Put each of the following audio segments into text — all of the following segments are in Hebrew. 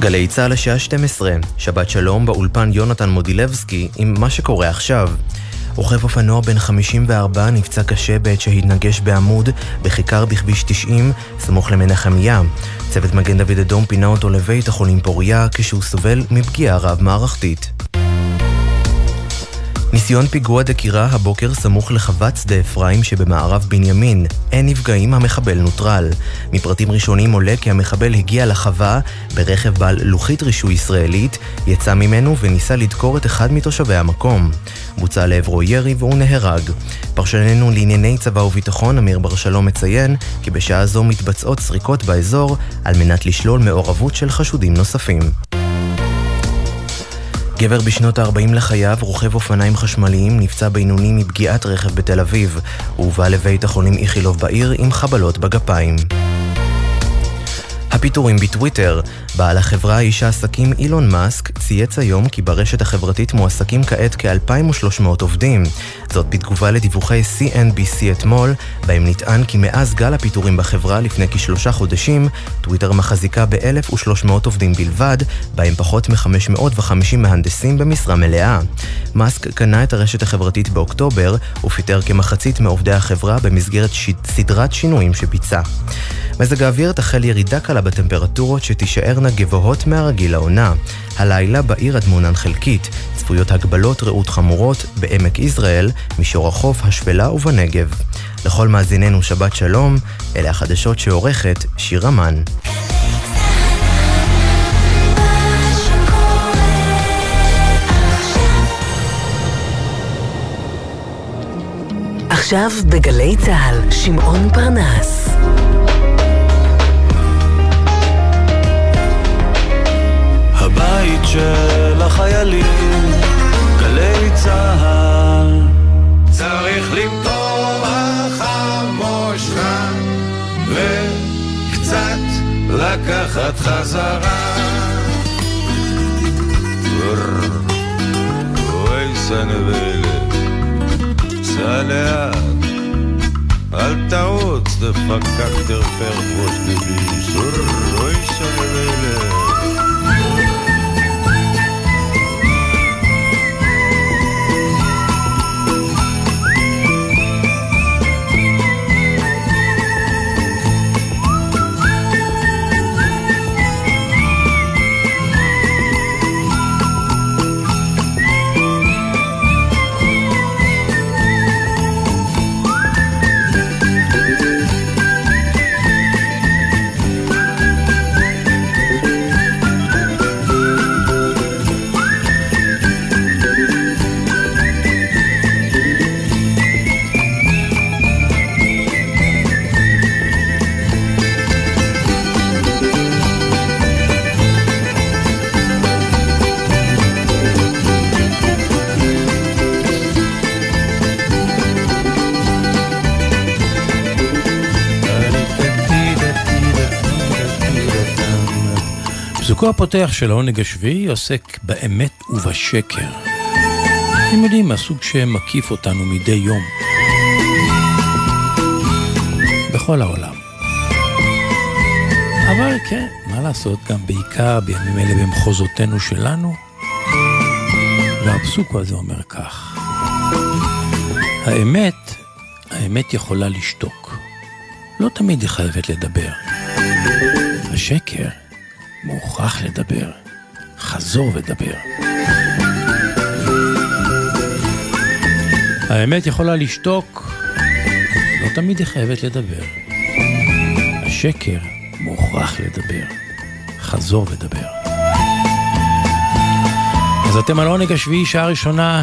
גלי צה"ל השעה 12, שבת שלום באולפן יונתן מודילבסקי עם מה שקורה עכשיו. רוכב אופנוע בן 54 נפצע קשה בעת שהתנגש בעמוד בכיכר בכביש 90, סמוך למנחמיה. צוות מגן דוד אדום פינה אותו לבית החולים פוריה כשהוא סובל מפגיעה רב-מערכתית. ניסיון פיגוע דקירה הבוקר סמוך לחוות שדה אפרים שבמערב בנימין. אין נפגעים, המחבל נוטרל. מפרטים ראשונים עולה כי המחבל הגיע לחווה ברכב בעל לוחית רישוי ישראלית, יצא ממנו וניסה לדקור את אחד מתושבי המקום. בוצע לעברו ירי והוא נהרג. פרשננו לענייני צבא וביטחון, אמיר בר שלום מציין כי בשעה זו מתבצעות סריקות באזור על מנת לשלול מעורבות של חשודים נוספים. גבר בשנות ה-40 לחייו, רוכב אופניים חשמליים, נפצע בינוני מפגיעת רכב בתל אביב. הוא הובא לבית החולים איכילוב בעיר עם חבלות בגפיים. הפיטורים בטוויטר. בעל החברה איש העסקים אילון מאסק צייץ היום כי ברשת החברתית מועסקים כעת כ-2,300 עובדים. זאת בתגובה לדיווחי CNBC אתמול, בהם נטען כי מאז גל הפיטורים בחברה לפני כשלושה חודשים, טוויטר מחזיקה ב-1,300 עובדים בלבד, בהם פחות מ-550 מהנדסים במשרה מלאה. מאסק קנה את הרשת החברתית באוקטובר, ופיטר כמחצית מעובדי החברה במסגרת ש... סדרת שינויים שביצע. מזג האוויר תחל ירידה קלה בטמפרטורות שתישארנה גבוהות מהרגיל לעונה. הלילה בעיר הדמונן חלקית, צפויות הגבלות רעות חמורות בעמק יזרעאל, מישור החוף, השפלה ובנגב. לכל מאזיננו שבת שלום, אלה החדשות שעורכת שירה מן. עכשיו בגלי צה"ל, שמעון פרנס. הבית של החיילים, גלי צה"ל. צריך למתוח המושכה וקצת לקחת חזרה. אוי סנבלת, סע לאט, אל תרוץ, דפקק תרפר ראש דביש. אוי סנבלת. פסוקו הפותח של העונג השביעי עוסק באמת ובשקר. אתם יודעים, מהסוג שמקיף אותנו מדי יום. בכל העולם. אבל כן, מה לעשות, גם בעיקר בימים אלה במחוזותינו שלנו. והפסוק הזה אומר כך: האמת, האמת יכולה לשתוק. לא תמיד היא חייבת לדבר. השקר מוכרח לדבר. חזור ודבר. האמת יכולה לשתוק, לא תמיד היא חייבת לדבר. השקר מוכרח לדבר. חזור ודבר. אז אתם על עונג השביעי, שעה ראשונה.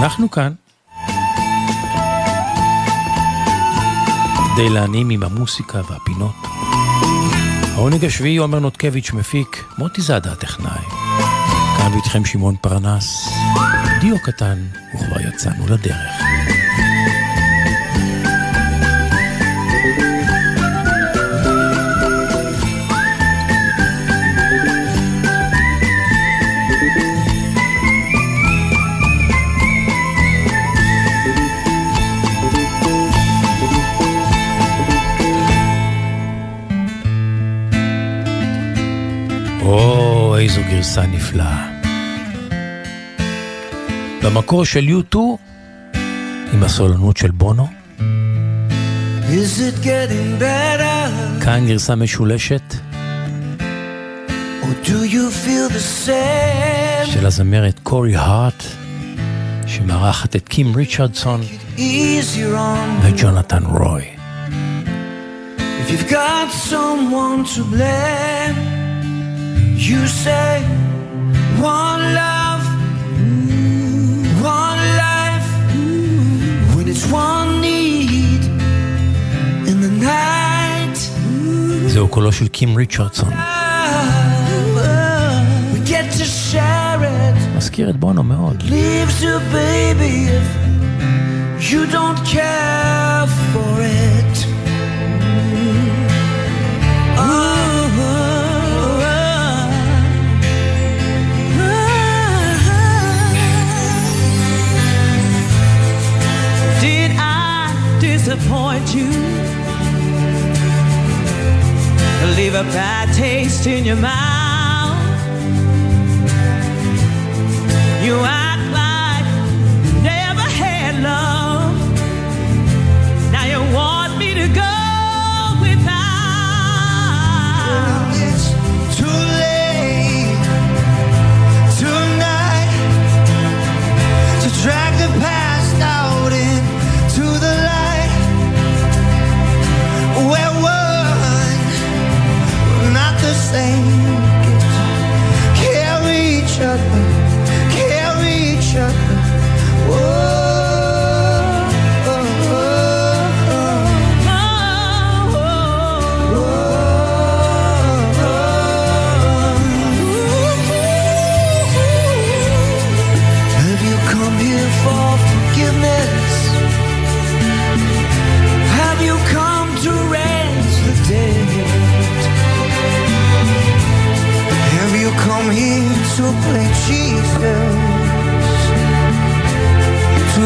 אנחנו כאן. כדי להנעים עם המוסיקה והפינות. העונג השביעי, עומר נותקביץ' מפיק, מוטי זאדה הטכנאי. כאן ואיתכם שמעון פרנס, דיו קטן, וכבר יצאנו לדרך. גרסה נפלאה. במקור של U2, עם הסולנות של בונו. כאן גרסה משולשת. של הזמרת קורי הארט, שמארחת את קים ריצ'רדסון וג'ונתן רוי. If you've got someone to blame, you say one love, one life, when it's one need in the night. זהו קולו של קים ריצ'רדסון. מזכיר את בונו מאוד. Leaves you baby if you don't care for it. Disappoint you? Leave a bad taste in your mouth. You same.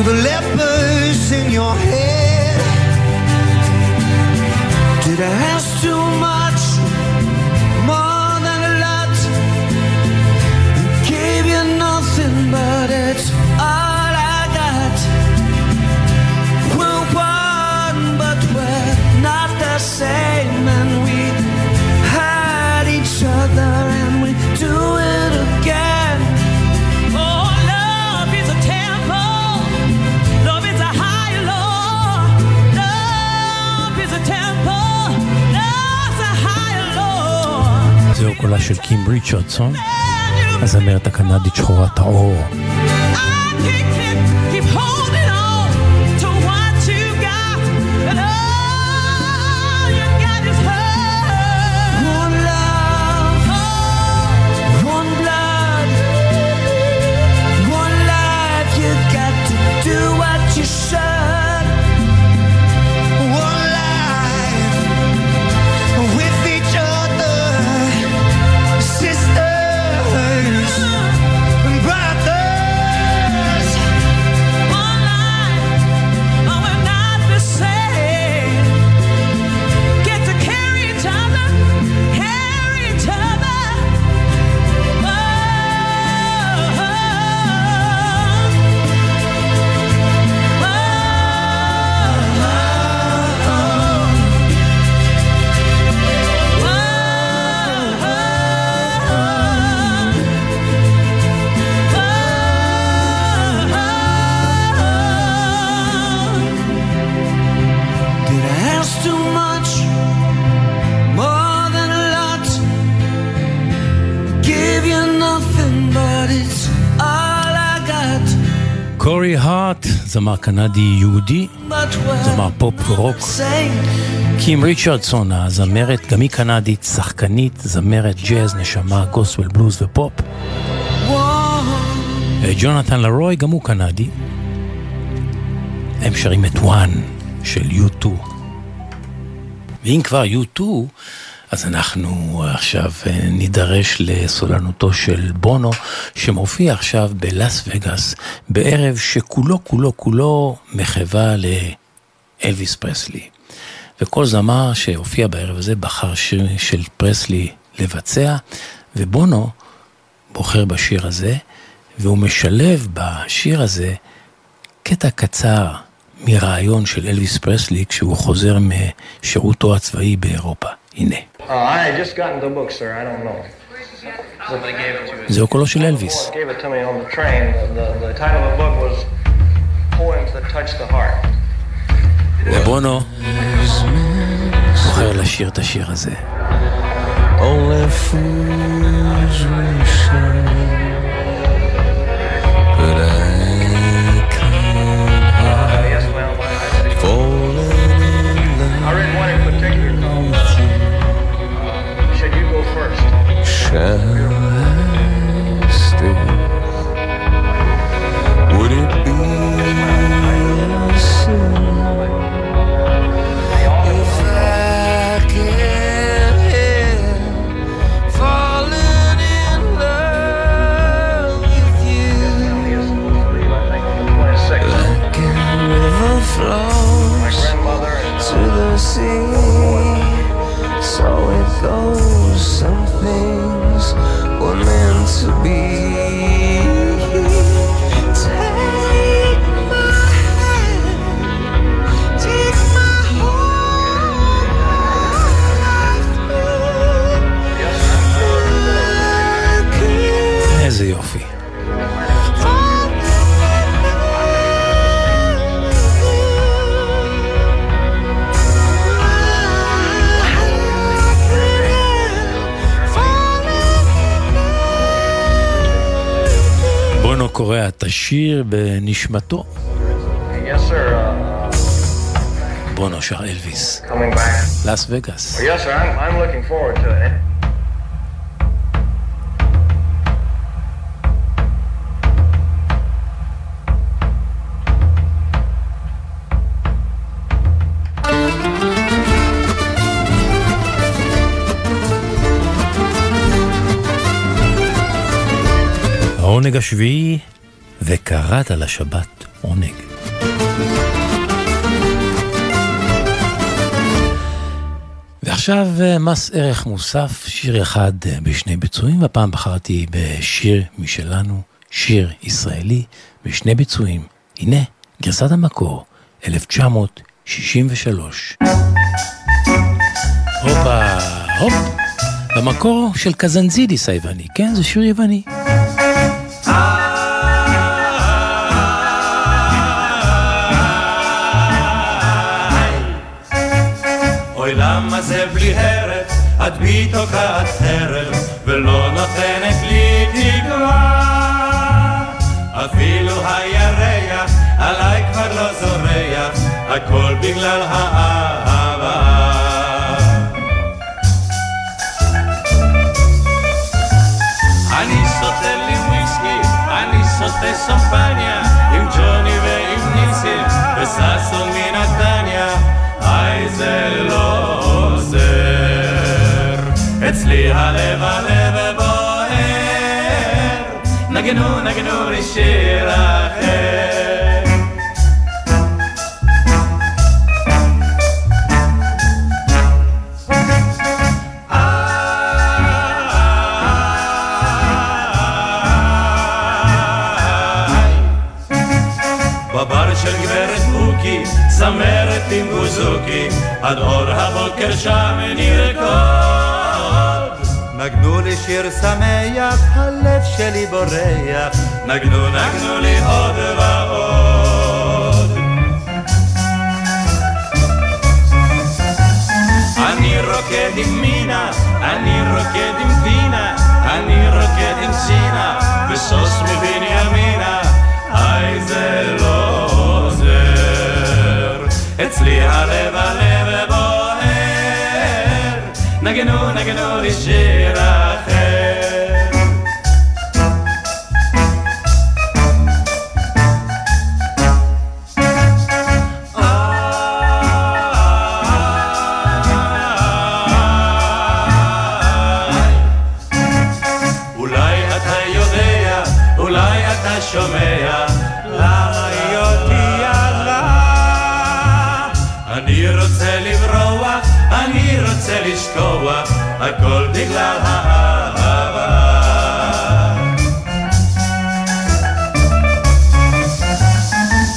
The lepers in your head. Did I ask too much? קולה של קים ריצ'רדסון, הזמרת הקנדית שחורת האור. זמר קנדי יהודי, זמר פופ ורוק. קים ריצ'רדסון, הזמרת, גם היא קנדית, שחקנית, זמרת ג'אז, נשמה, גוספל, בלוז ופופ. ג'ונתן לרוי, גם הוא קנדי. הם שרים את One של U2. ואם כבר U2, אז אנחנו עכשיו אה, נידרש לסולנותו של בונו, שמופיע עכשיו בלאס וגאס, בערב שכולו כולו כולו מחווה לאלוויס פרסלי. וכל זמר שהופיע בערב הזה בחר שיר של פרסלי לבצע, ובונו בוחר בשיר הזה, והוא משלב בשיר הזה קטע קצר מרעיון של אלוויס פרסלי כשהוא חוזר משירותו הצבאי באירופה. הנה. Uh, זהו קולו של אלוויס. ובונו בוחר לשיר את השיר הזה. Only fools will say Krishna השיר בנשמתו. בונו שר אלוויס. לאס וגאס. העונג השביעי וקראת לשבת עונג. ועכשיו אה, מס ערך מוסף, שיר אחד אה, בשני ביצועים, והפעם בחרתי בשיר משלנו, שיר ישראלי, בשני ביצועים. הנה, גרסת המקור, 1963. הופה, הופ, במקור של קזנזידיס היווני, כן? זה שיר יווני. הרף? את בי תוקעת חרב, ולא נותנת לי תקווה. אפילו הירח עליי כבר לא זורח, הכל בגלל האהבה. אני שותה לי וויסקי, אני שותה סמפניה, עם ג'וני ועם ניסים, וששון מנתניה. אולי אצלי הלב הלב בוער, נגנו נגנו לי שיר אחר. זמרת עם בוזוקי, עד אור הבוקר שם נרקוד. נגנו לי שיר שמח, הלב שלי בורח, נגנו נגנו לי עוד ועוד. אני רוקד עם מינה, אני רוקד עם דינה, אני רוקד עם צינה, ושוש מבנימינה, היי זה לא אצלי הלב הלב נגנו נגנו לי שיר אחר. רוצה לשקוע, הכל בגלל האהבה.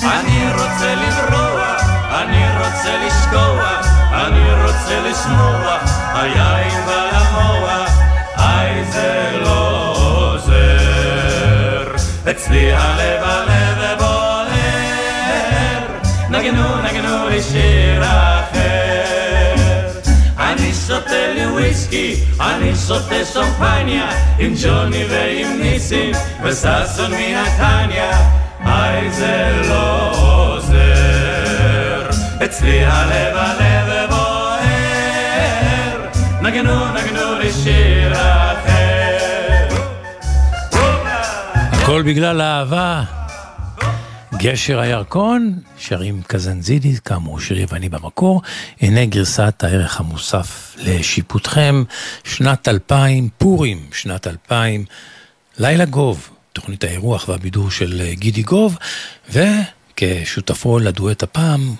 אני רוצה לברוע, אני רוצה לשקוע, אני רוצה לשמוע, היין והמוע, אי זה לא עוזר. אצלי הלב הלב בוער, נגנו נגנו לי שירה שותה לי וויסקי, אני שותה שמפניה, עם ג'וני ועם ניסים, וששון מנתניה, היי זה לא עוזר. אצלי הלב הלב בוער, נגנו נגנו לי שיר אחר. הכל בגלל האהבה. גשר הירקון, שרים קזנזידי, כאמור שיר יווני במקור, הנה גרסת הערך המוסף לשיפוטכם, שנת 2000, פורים, שנת 2000, לילה גוב, תוכנית האירוח והבידור של גידי גוב, וכשותפו לדואט הפעם,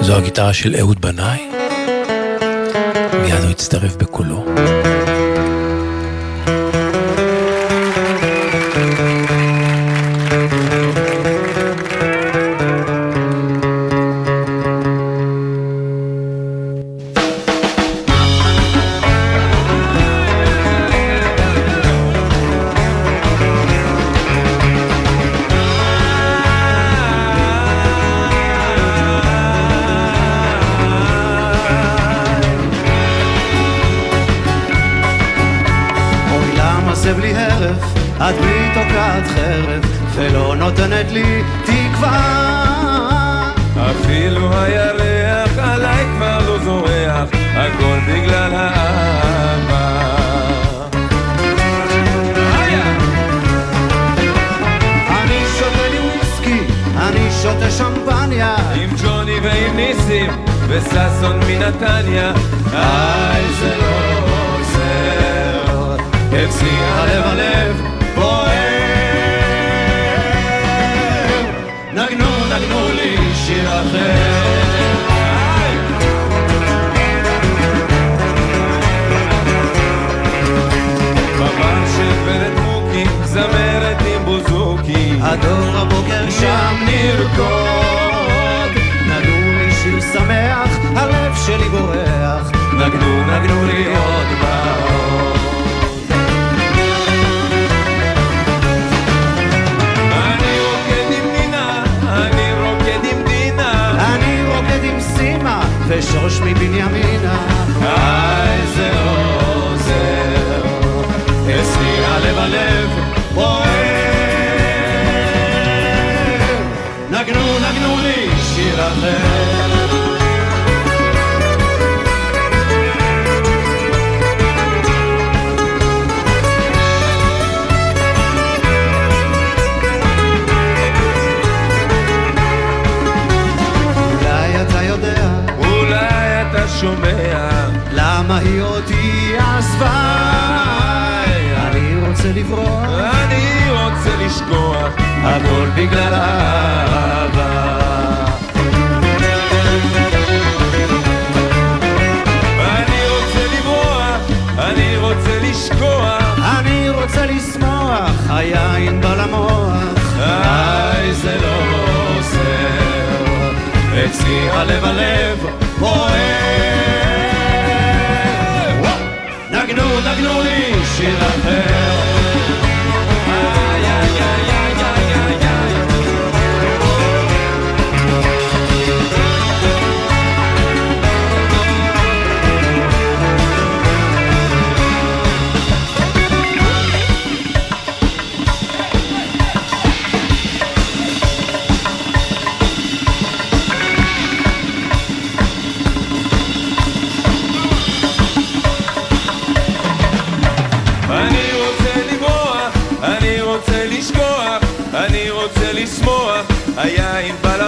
זו הגיטרה של אהוד בנאי, מיד הוא הצטרף בקולו. הכל בגלל אהבה. אני רוצה לברוח, אני רוצה לשכוח. אני רוצה לשמוח, היין בא למוח. היי, זה לא עושה, אצלי הלב הלב פועל.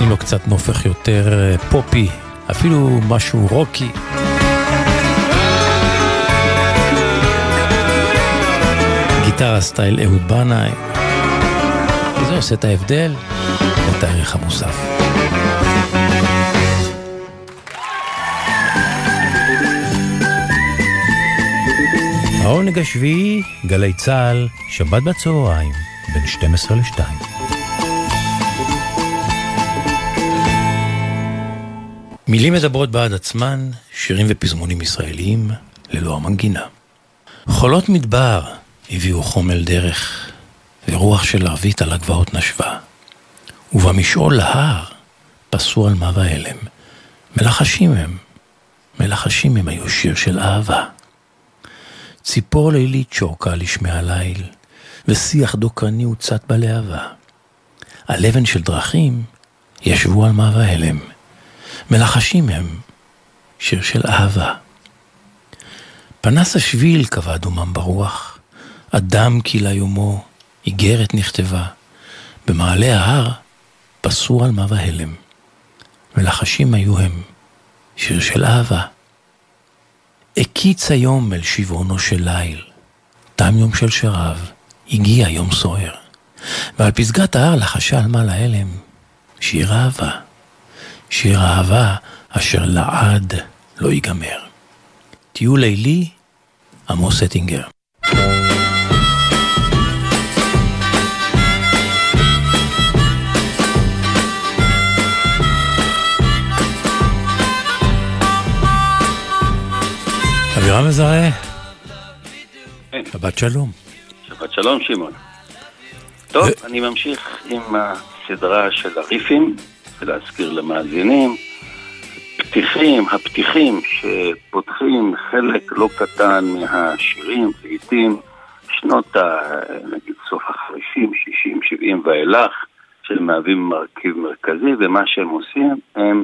נותנים לו קצת נופך יותר אה, פופי, אפילו משהו רוקי. גיטרה סטייל אהוד בנאי. וזה עושה את ההבדל ואת הערך המוסף. העונג השביעי, גלי צה"ל, שבת בצהריים, בין 12 ל-2. מילים מדברות בעד עצמן, שירים ופזמונים ישראליים, ללא המנגינה. חולות מדבר הביאו חומל דרך, ורוח של ערבית על הגבעות נשבה. ובמשעול להר פסו על מה והלם. מלחשים הם, מלחשים הם היו שיר של אהבה. ציפור לילית שורקה לשמי הליל, ושיח דוקרני הוצת בלהבה. על אבן של דרכים ישבו על מה והלם. מלחשים הם, שיר של אהבה. פנס השביל קבע דומם ברוח, אדם כי ליומו איגרת נכתבה, במעלה ההר פסו על מה והלם. מלחשים היו הם, שיר של אהבה. הקיץ היום אל שבעונו של ליל, תם יום של שרב, הגיע יום סוער, ועל פסגת ההר לחשה על מה להלם, שיר אהבה. שיר אהבה אשר לעד לא ייגמר. טיול לילי, עמוס אטינגר. אבירם מזרעה, שבת שלום. שבת שלום, שמעון. טוב, אני ממשיך עם הסדרה של הריפים, ולהזכיר למאזינים, פתיחים, הפתיחים שפותחים חלק לא קטן מהשירים, לעיתים שנות ה... נגיד סוף החמישים, שישים, שבעים ואילך, שמהווים מרכיב מרכזי, ומה שהם עושים הם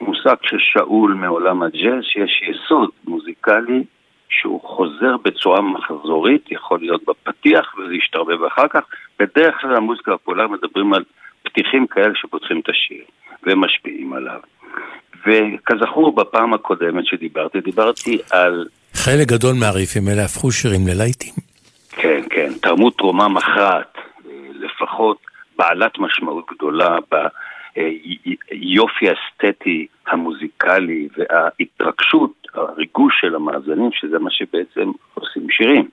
מושג של שאול מעולם הג'אז, שיש יסוד מוזיקלי שהוא חוזר בצורה מחזורית, יכול להיות בפתיח וזה ישתרבב אחר כך. בדרך כלל המוזיקה הפופולרית מדברים על פתיחים כאלה שפותחים את השיר ומשפיעים עליו. וכזכור, בפעם הקודמת שדיברתי, דיברתי על... חלק גדול מהריפים האלה הפכו שירים ללהיטים. כן, כן, תרמו תרומה מכרעת, לפחות בעלת משמעות גדולה ביופי האסתטי המוזיקלי וההתרגשות, הריגוש של המאזנים, שזה מה שבעצם עושים שירים.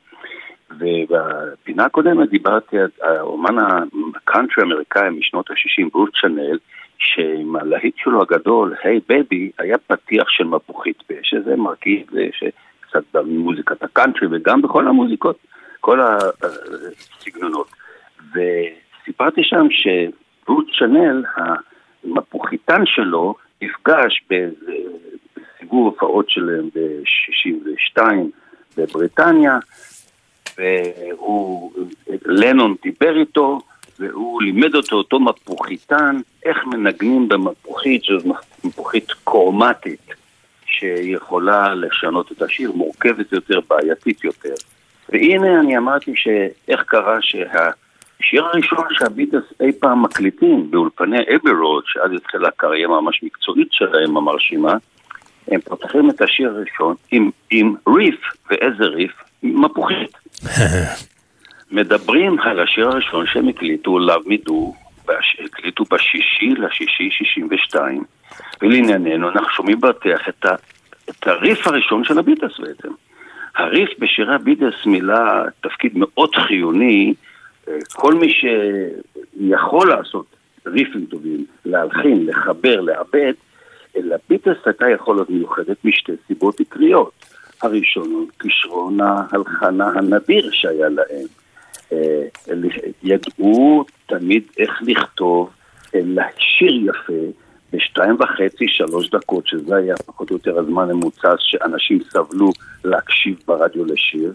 ובפינה הקודמת דיברתי על האומן הקאנטרי האמריקאי משנות ה-60, ברוס צ'אנל, שעם הלהיט שלו הגדול, Hey Hey Baby, היה פתיח של מפוחית פה, שזה מרכיב שקצת במוזיקת הקאנטרי וגם בכל המוזיקות, כל הסגנונות. וסיפרתי שם שברוט צ'אנל, המפוחיתן שלו, נפגש בסיבוב הופעות שלהם ב-62 בבריטניה, והוא, לנון דיבר איתו, והוא לימד אותו, אותו מפוחיתן, איך מנגנים במפוחית, שזו מפוחית קרומטית, שיכולה לשנות את השיר, מורכבת יותר, בעייתית יותר. והנה אני אמרתי שאיך קרה שהשיר הראשון שהביטס אי פעם מקליטים באולפני אברוד, שאז התחילה הקריירה ממש מקצועית שלהם המרשימה, הם פותחים את השיר הראשון עם, עם ריף, ואיזה ריף? מפוחית. מדברים על השיר הראשון שהם הקליטו, Me Do, הקליטו בשישי לשישי שישים ושתיים, ולענייננו אנחנו שומעים בפתח את, את הריף הראשון של הביטלס בעצם. הריף בשירי הביטלס מילא תפקיד מאוד חיוני, כל מי שיכול לעשות ריפים טובים, להלחין, לחבר, לעבד, לביטלס הייתה יכולת מיוחדת משתי סיבות עיקריות. הראשון הוא כישרון ההלחנה הנדיר שהיה להם. אה, ידעו תמיד איך לכתוב, אה, לשיר יפה, בשתיים וחצי, שלוש דקות, שזה היה פחות או יותר הזמן הממוצע שאנשים סבלו להקשיב ברדיו לשיר.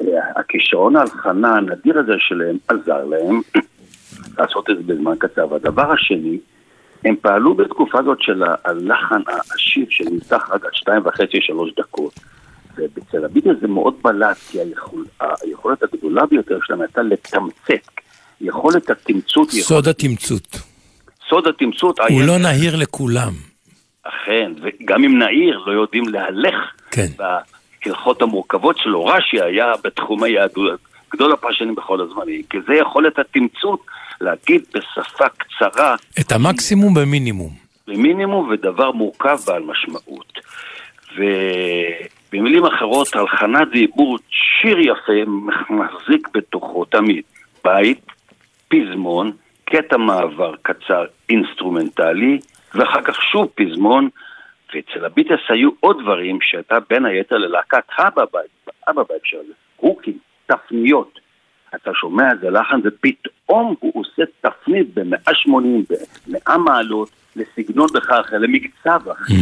והכישרון ההלחנה הנדיר הזה שלהם עזר להם לעשות את זה בזמן קצר. והדבר השני, הם פעלו בתקופה הזאת של הלחן העשיר שנמתח רק עד שתיים וחצי, שלוש דקות. ואצל הביטלס זה מאוד בלט, כי היכול, היכולת הגדולה ביותר שלהם הייתה לתמצת. יכולת התמצות... סוד התמצות. סוד התמצות... הוא לא נהיר לכולם. אכן, וגם אם נעיר לא יודעים להלך כן. בהלכות המורכבות שלו. רש"י היה בתחום היהדות גדול הפרשנים בכל הזמנים, כי זה יכולת התמצות להגיד בשפה קצרה. את המקסימום במינימום. במינימום ודבר מורכב בעל משמעות. ובמילים אחרות, הלחנת דיבור, שיר יפה מחזיק בתוכו תמיד בית, פזמון, קטע מעבר קצר אינסטרומנטלי, ואחר כך שוב פזמון, ואצל הביטלס היו עוד דברים שהייתה בין היתר ללהקת אבא בית, אבא בית של הוקים, תפניות. אתה שומע איזה לחן ופתאום הוא עושה תפנית ב-180, ב-100 מעלות, לסגנון בכלל אחר, למקצב אחר.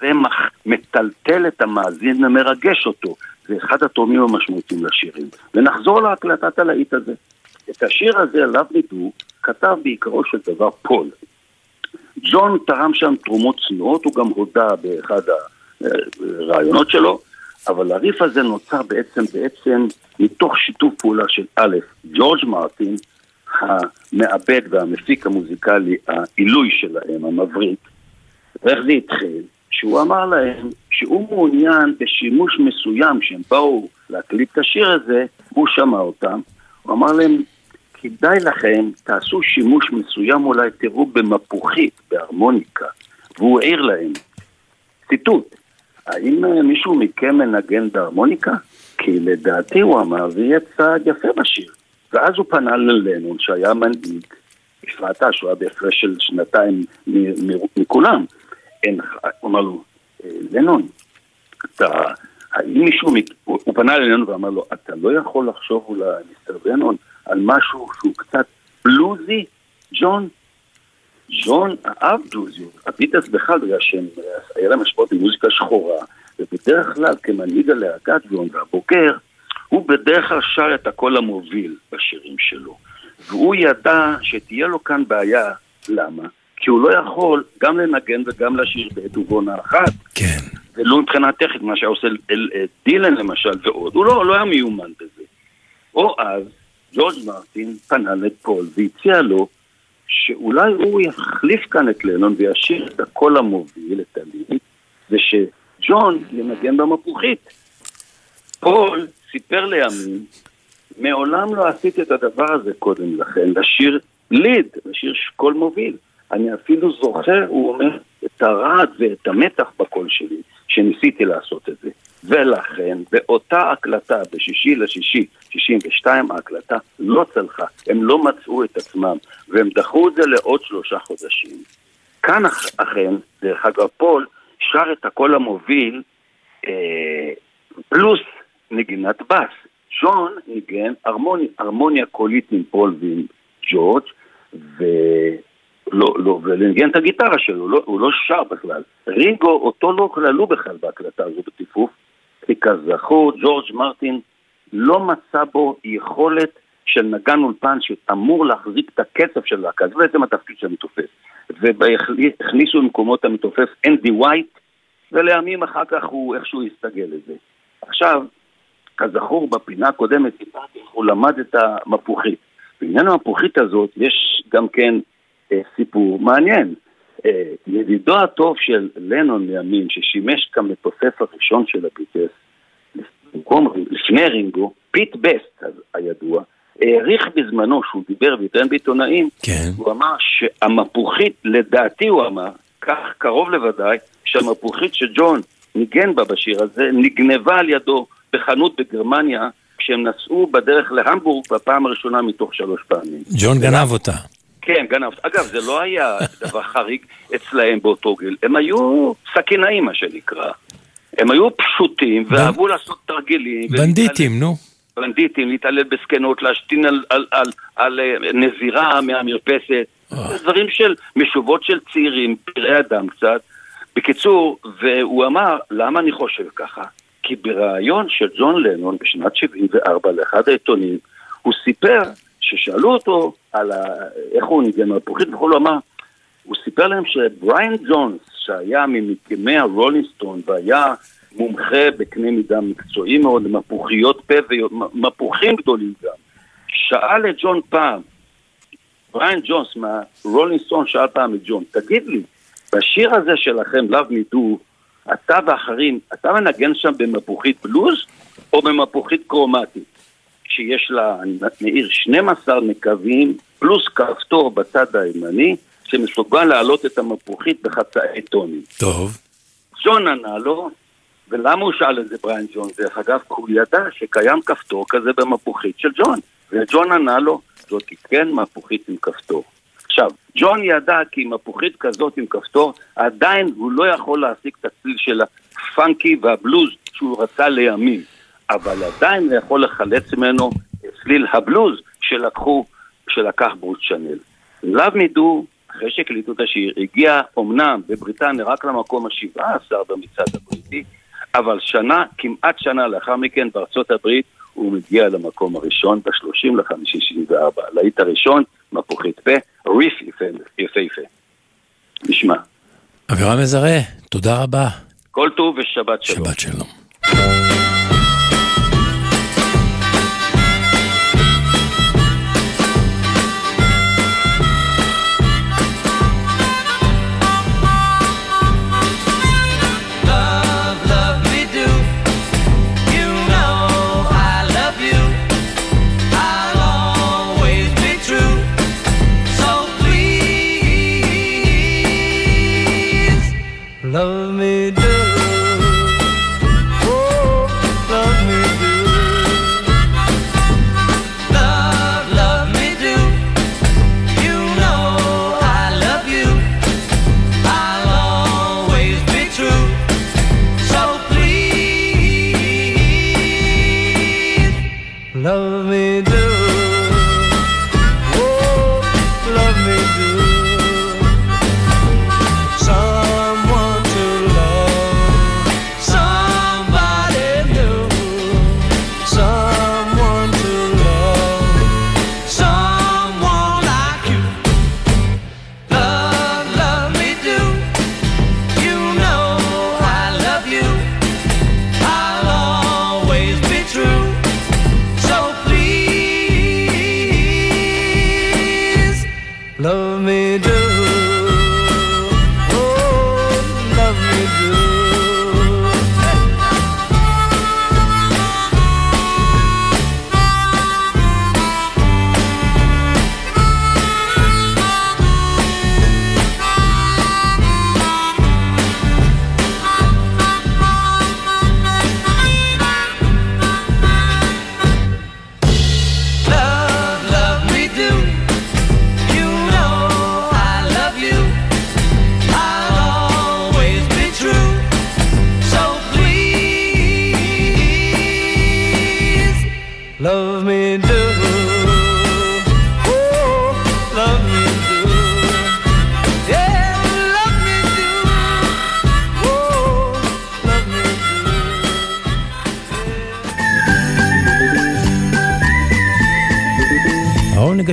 זה מטלטל את המאזין ומרגש אותו. זה אחד התורמים המשמעותיים לשירים. ונחזור להקלטת הלהיט הזה. את השיר הזה, עליו נידו, כתב בעיקרו של דבר פול. ג'ון תרם שם תרומות צנועות, הוא גם הודה באחד הרעיונות שלו, אבל הריף הזה נוצר בעצם, בעצם מתוך שיתוף פעולה של א', ג'ורג' מרטין, המעבד והמפיק המוזיקלי, העילוי שלהם, המבריק, ואיך זה התחיל? שהוא אמר להם שהוא מעוניין בשימוש מסוים שהם באו להקליט את השיר הזה, הוא שמע אותם, הוא אמר להם, כדאי לכם, תעשו שימוש מסוים אולי, תראו במפוחית, בהרמוניקה, והוא העיר להם, ציטוט, האם אה, מישהו מכם מנגן בהרמוניקה? כי לדעתי הוא אמר, זה יהיה צעד יפה בשיר. ואז הוא פנה ללנון, שהיה מנהיג, הפרעת שהוא היה בהפרש של שנתיים מכולם. אין, הוא אמר לו, אה, לנון, אתה, האם מישהו, הוא, הוא פנה ללנון ואמר לו, אתה לא יכול לחשוב אולי, מיסטר לנון, על משהו שהוא קצת בלוזי, ג'ון? ג'ון אהב בלוזיות, הביטלס בכלל, בגלל שהם, היה להם השפעות במוזיקה שחורה, ובדרך כלל כמנהיג הלהקת ג'ון והבוקר, הוא בדרך כלל שר את הקול המוביל בשירים שלו. והוא ידע שתהיה לו כאן בעיה, למה? כי הוא לא יכול גם לנגן וגם לשיר בעת ובעונה אחת. כן. ולא מבחינה טכנית, מה שהיה עושה דילן למשל ועוד, הוא לא, לא היה מיומן בזה. או אז ג'ורג' מרטין פנה לפול והציע לו שאולי הוא יחליף כאן את לנון וישאיר את הקול המוביל, את הליט, ושג'ון ינגן במפוחית. פול סיפר לימים, מעולם לא עשיתי את הדבר הזה קודם לכן, לשיר ליד, לשיר קול מוביל. אני אפילו זוכר, הוא אומר, את הרעד ואת המתח בקול שלי, שניסיתי לעשות את זה. ולכן, באותה הקלטה, בשישי לשישי, 62, ההקלטה לא צלחה. הם לא מצאו את עצמם, והם דחו את זה לעוד שלושה חודשים. כאן אכן, דרך אגב, פול שר את הקול המוביל אה, פלוס נגינת בס. ג'ון ניגן הרמוניה, הרמוניה קולית עם פול ועם ג'ורג', ו... לא, לא, ולנגן את הגיטרה שלו, לא, הוא לא שר בכלל. רינגו, אותו לא כללו בכלל בהקלטה הזו בטיפוף, כי כזכור, ג'ורג' מרטין לא מצא בו יכולת של נגן אולפן שאמור להחזיק את הקצב של להקה, זה בעצם התפקיד של המתופף. והכניסו למקומו את המתופף אנדי וייט, ולימים אחר כך הוא איכשהו הסתגל לזה. עכשיו, כזכור, בפינה הקודמת הוא למד את המפוחית. בעניין המפוחית הזאת יש גם כן אה, סיפור מעניין. אה, ידידו הטוב של לנון לימים, ששימש כמתופף הראשון של הביטלס, במקום, לפני רינגו, פיט בסט הידוע, העריך בזמנו שהוא דיבר והתראיין בעיתונאים, כן. הוא אמר שהמפוחית, לדעתי הוא אמר, כך קרוב לוודאי, שהמפוחית שג'ון ניגן בה בשיר הזה, נגנבה על ידו בחנות בגרמניה, כשהם נסעו בדרך להמבורג בפעם הראשונה מתוך שלוש פעמים. ג'ון גנב אותה. כן, גנב. אגב, זה לא היה דבר חריג אצלהם באותו גיל. הם היו סכינאים, מה שנקרא. הם היו פשוטים ואהבו לעשות תרגילים. בנדיטים, נו. בנדיטים, להתעלל בזקנות, להשתין על, על, על, על, על אה, נזירה מהמרפסת. אה. דברים של משובות של צעירים, פראי אדם קצת. בקיצור, והוא אמר, למה אני חושב ככה? כי בריאיון של ג'ון לנון בשנת 74 לאחד העיתונים, הוא סיפר ששאלו אותו על ה... איך הוא ניגן מפוחית וכו', הוא אמר, הוא סיפר להם שבריין ג'ונס, שהיה ממקימי הרולינגסטון והיה מומחה בקנה מידה מקצועי מאוד, מפוחיות פה ומפוחים גדולים גם, שאל את ג'ון פעם, בריין ג'ונס מהרולינגסטון שאל פעם את ג'ון, תגיד לי, בשיר הזה שלכם, Love Me Do, אתה ואחרים, אתה מנגן שם במפוחית בלוז או במפוחית קרומטית? שיש לה, אני מעיר, 12 מקווים פלוס כפתור בצד הימני, שמסוגל להעלות את המפוחית בחצאי טונים. טוב. ג'ון ענה לו, ולמה הוא שאל את זה בריין ג'ון? דרך אגב, כי הוא ידע שקיים כפתור כזה במפוחית של ג'ון. וג'ון ענה לו, זאת כן מפוחית עם כפתור. עכשיו, ג'ון ידע כי מפוחית כזאת עם כפתור, עדיין הוא לא יכול להשיג את הצליל של הפאנקי והבלוז שהוא רצה לימים. אבל עדיין הוא יכול לחלץ ממנו צליל הבלוז שלקחו, שלקח ברוס שנל. לאו מידו, אחרי שהקליטו את השיר, הגיע אמנם בבריטניה רק למקום השבעה עשר במצעד הבריטי, אבל שנה, כמעט שנה לאחר מכן בארצות הברית הוא מגיע למקום הראשון ב-30 לחמישי 64. להיט הראשון, מפוחית פה, ריף יפהפה. נשמע. אבירם מזרה, תודה רבה. כל טוב ושבת שלום. שבת שלום.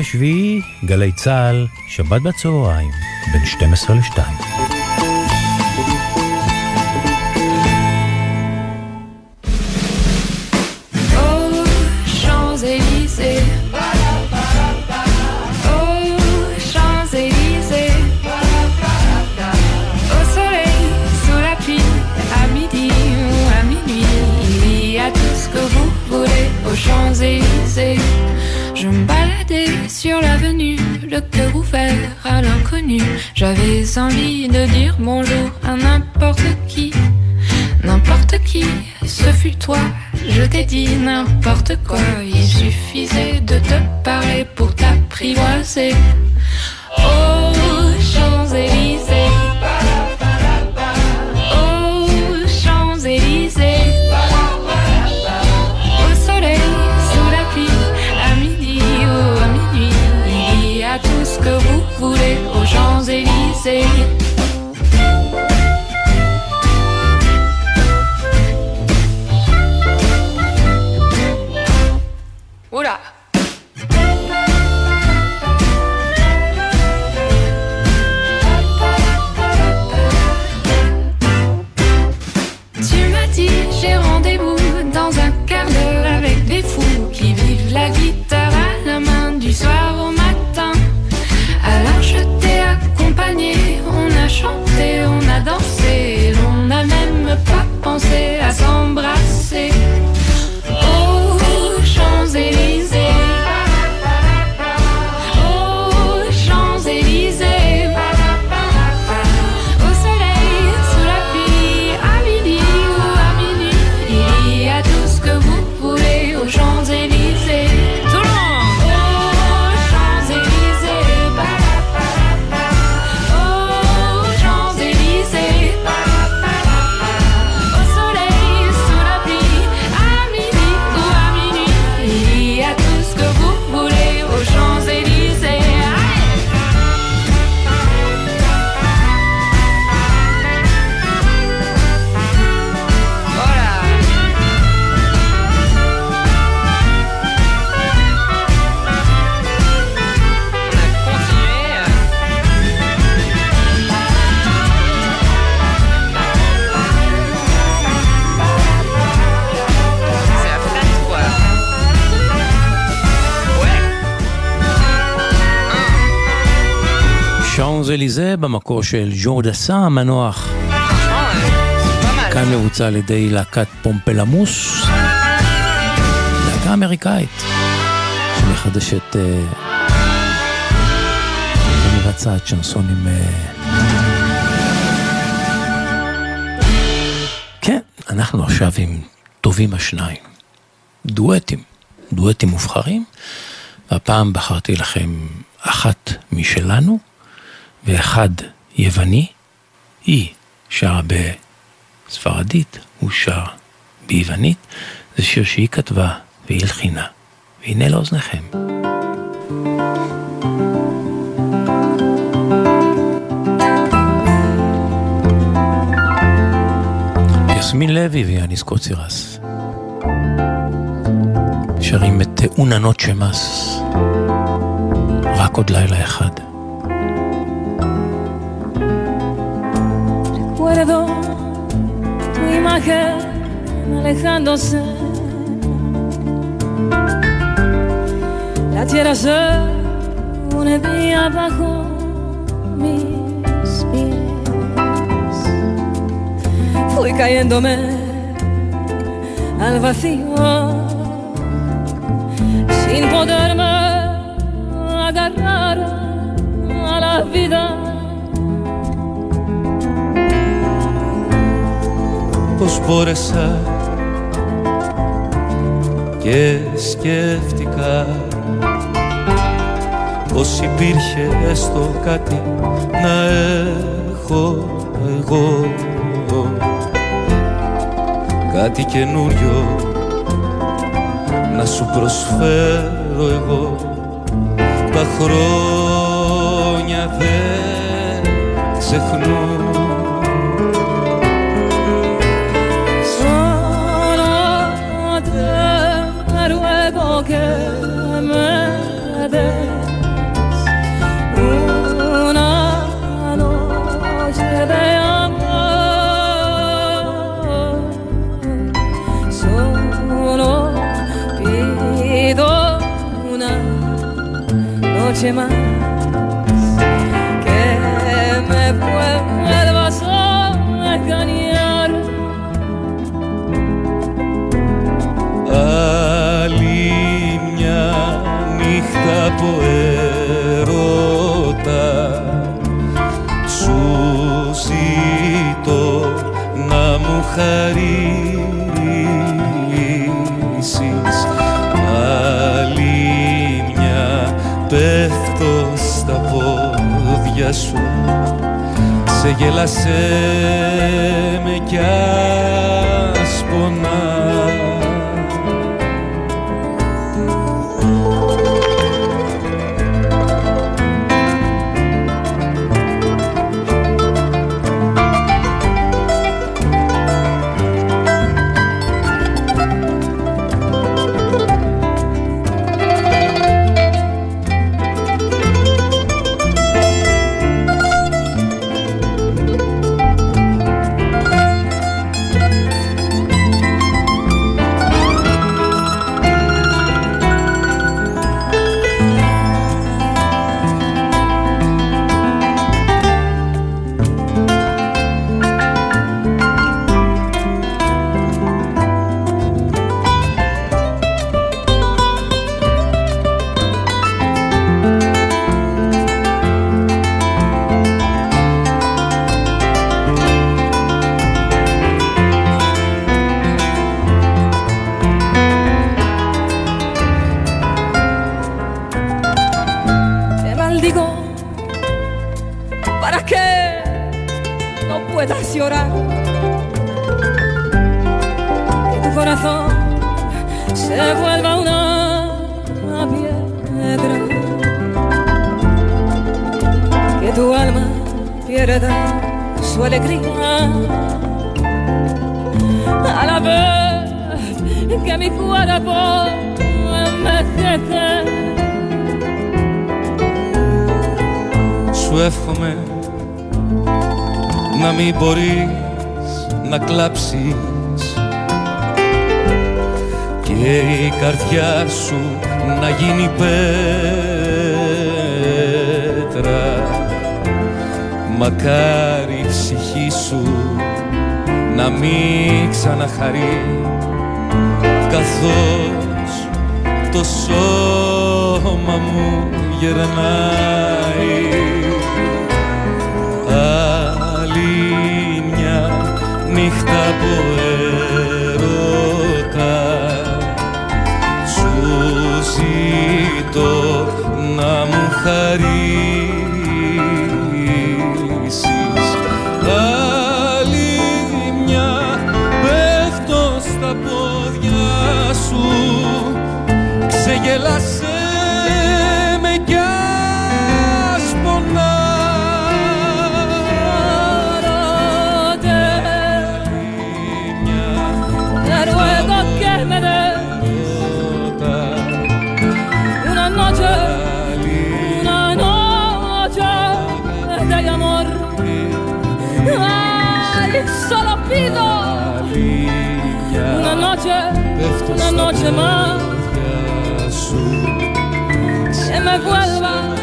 השביעי, גלי צה"ל, שבת בצהריים, בין 12 ל-2. J'avais envie de dire bonjour à n'importe qui, n'importe qui, ce fut toi. Je t'ai dit n'importe quoi, il suffisait de te parler pour t'apprivoiser. Oh, say במקור של ז'ור דסה המנוח. כאן מבוצע על ידי להקת פומפלמוס, להקה אמריקאית שמחדשת ומבצעת שנסונים. כן, אנחנו עכשיו עם טובים השניים. דואטים, דואטים מובחרים, והפעם בחרתי לכם אחת משלנו ואחד יווני. היא שרה בספרדית, הוא שר ביוונית. זה שיר שהיא כתבה והיא הלחינה. והנה לאוזניכם. יסמין לוי ויאניס קוצירס. שרים את אונה נוטשה מס, רק עוד לילה אחד. Alejándose. La tierra se hundía bajo mis pies. Fui cayéndome al vacío sin poderme agarrar a la vida. Πώς μπόρεσα και σκέφτηκα πως υπήρχε έστω κάτι να έχω εγώ. Κάτι καινούριο να σου προσφέρω εγώ. Τα χρόνια δεν ξεχνούν noche más que me vuelvas a engañar. Άλλη μια νύχτα από έρωτα Σου ζητώ να μου χαρίσεις ξεγέλασε με κι Σου εύχομαι να μην μπορείς να κλάψεις. Και η καρδιά σου να γίνει πέτρα. Μακάρι η ψυχή σου να μην ξαναχαρεί. Καθώς το σώμα μου γερνάει νύχτα από έρωτα σου ζητώ να μου χαρείς chemin Je me vois loin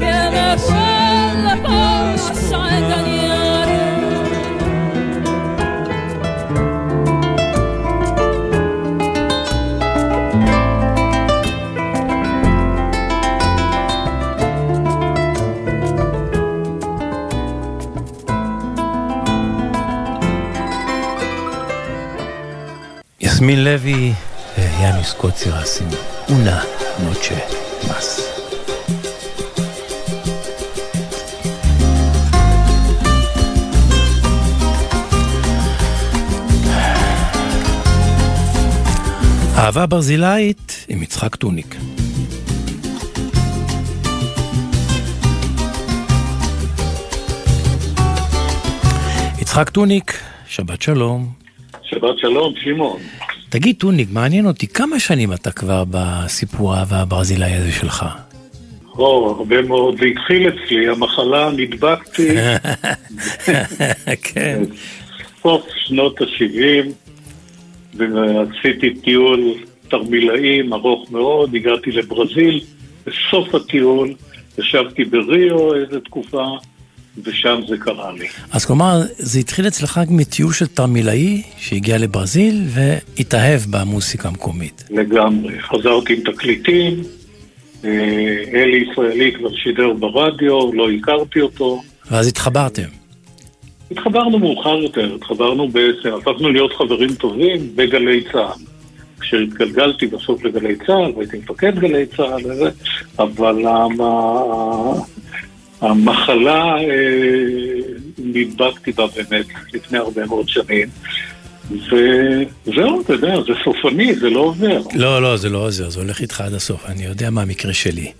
Que me vois là-bas Sans gagner Millevi קוצירס עם אונה נוצ'ה מס. אהבה ברזילאית עם יצחק טוניק. יצחק טוניק, שבת שלום. שבת שלום, שמעון. תגיד, טוניק, מעניין אותי, כמה שנים אתה כבר בסיפור האהבה הברזילאי הזה שלך? או, הרבה מאוד. זה התחיל אצלי, המחלה, נדבקתי. כן. סוף שנות ה-70, ועשיתי טיול תרמילאים ארוך מאוד, הגעתי לברזיל. בסוף הטיול ישבתי בריו איזה תקופה, ושם זה קרה לי. אז כלומר, זה התחיל אצלך מטיול של תרמילאי שהגיע לברזיל והתאהב במוסיקה המקומית. לגמרי. חזרתי עם תקליטים, אה, אלי ישראלי כבר שידר ברדיו, לא הכרתי אותו. ואז התחברתם. התחברנו מאוחר יותר, התחברנו בעצם, הפכנו להיות חברים טובים בגלי צה"ל. כשהתגלגלתי בסוף לגלי צה"ל, והייתי מפקד גלי צה"ל וזה, אבל המחלה, אה, נדבקתי בה באמת לפני הרבה מאוד שנים. וזהו, אתה יודע, זה סופני, זה לא עובר. לא, לא, זה לא עוזר, זה הולך איתך עד הסוף, אני יודע מה המקרה שלי.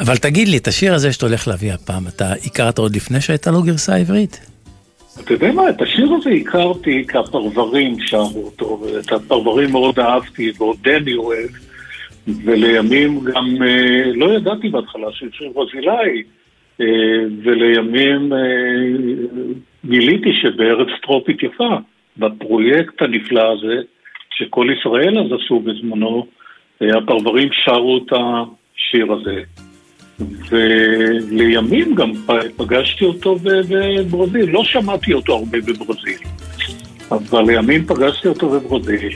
אבל תגיד לי, את השיר הזה שאתה הולך להביא הפעם, אתה הכרת עוד לפני שהייתה לו גרסה עברית? אתה יודע מה, את השיר הזה הכרתי כי הפרברים שרו אותו, ואת הפרברים מאוד אהבתי, ועודני אוהב, ולימים גם אה, לא ידעתי בהתחלה שהוא שיר ברזילאי, ולימים אה, גיליתי שבארץ טרופית יפה, בפרויקט הנפלא הזה, שכל ישראל אז עשו בזמנו, הפרברים שרו את השיר הזה. ולימים גם פגשתי אותו בברזיל, לא שמעתי אותו הרבה בברזיל, אבל לימים פגשתי אותו בברזיל,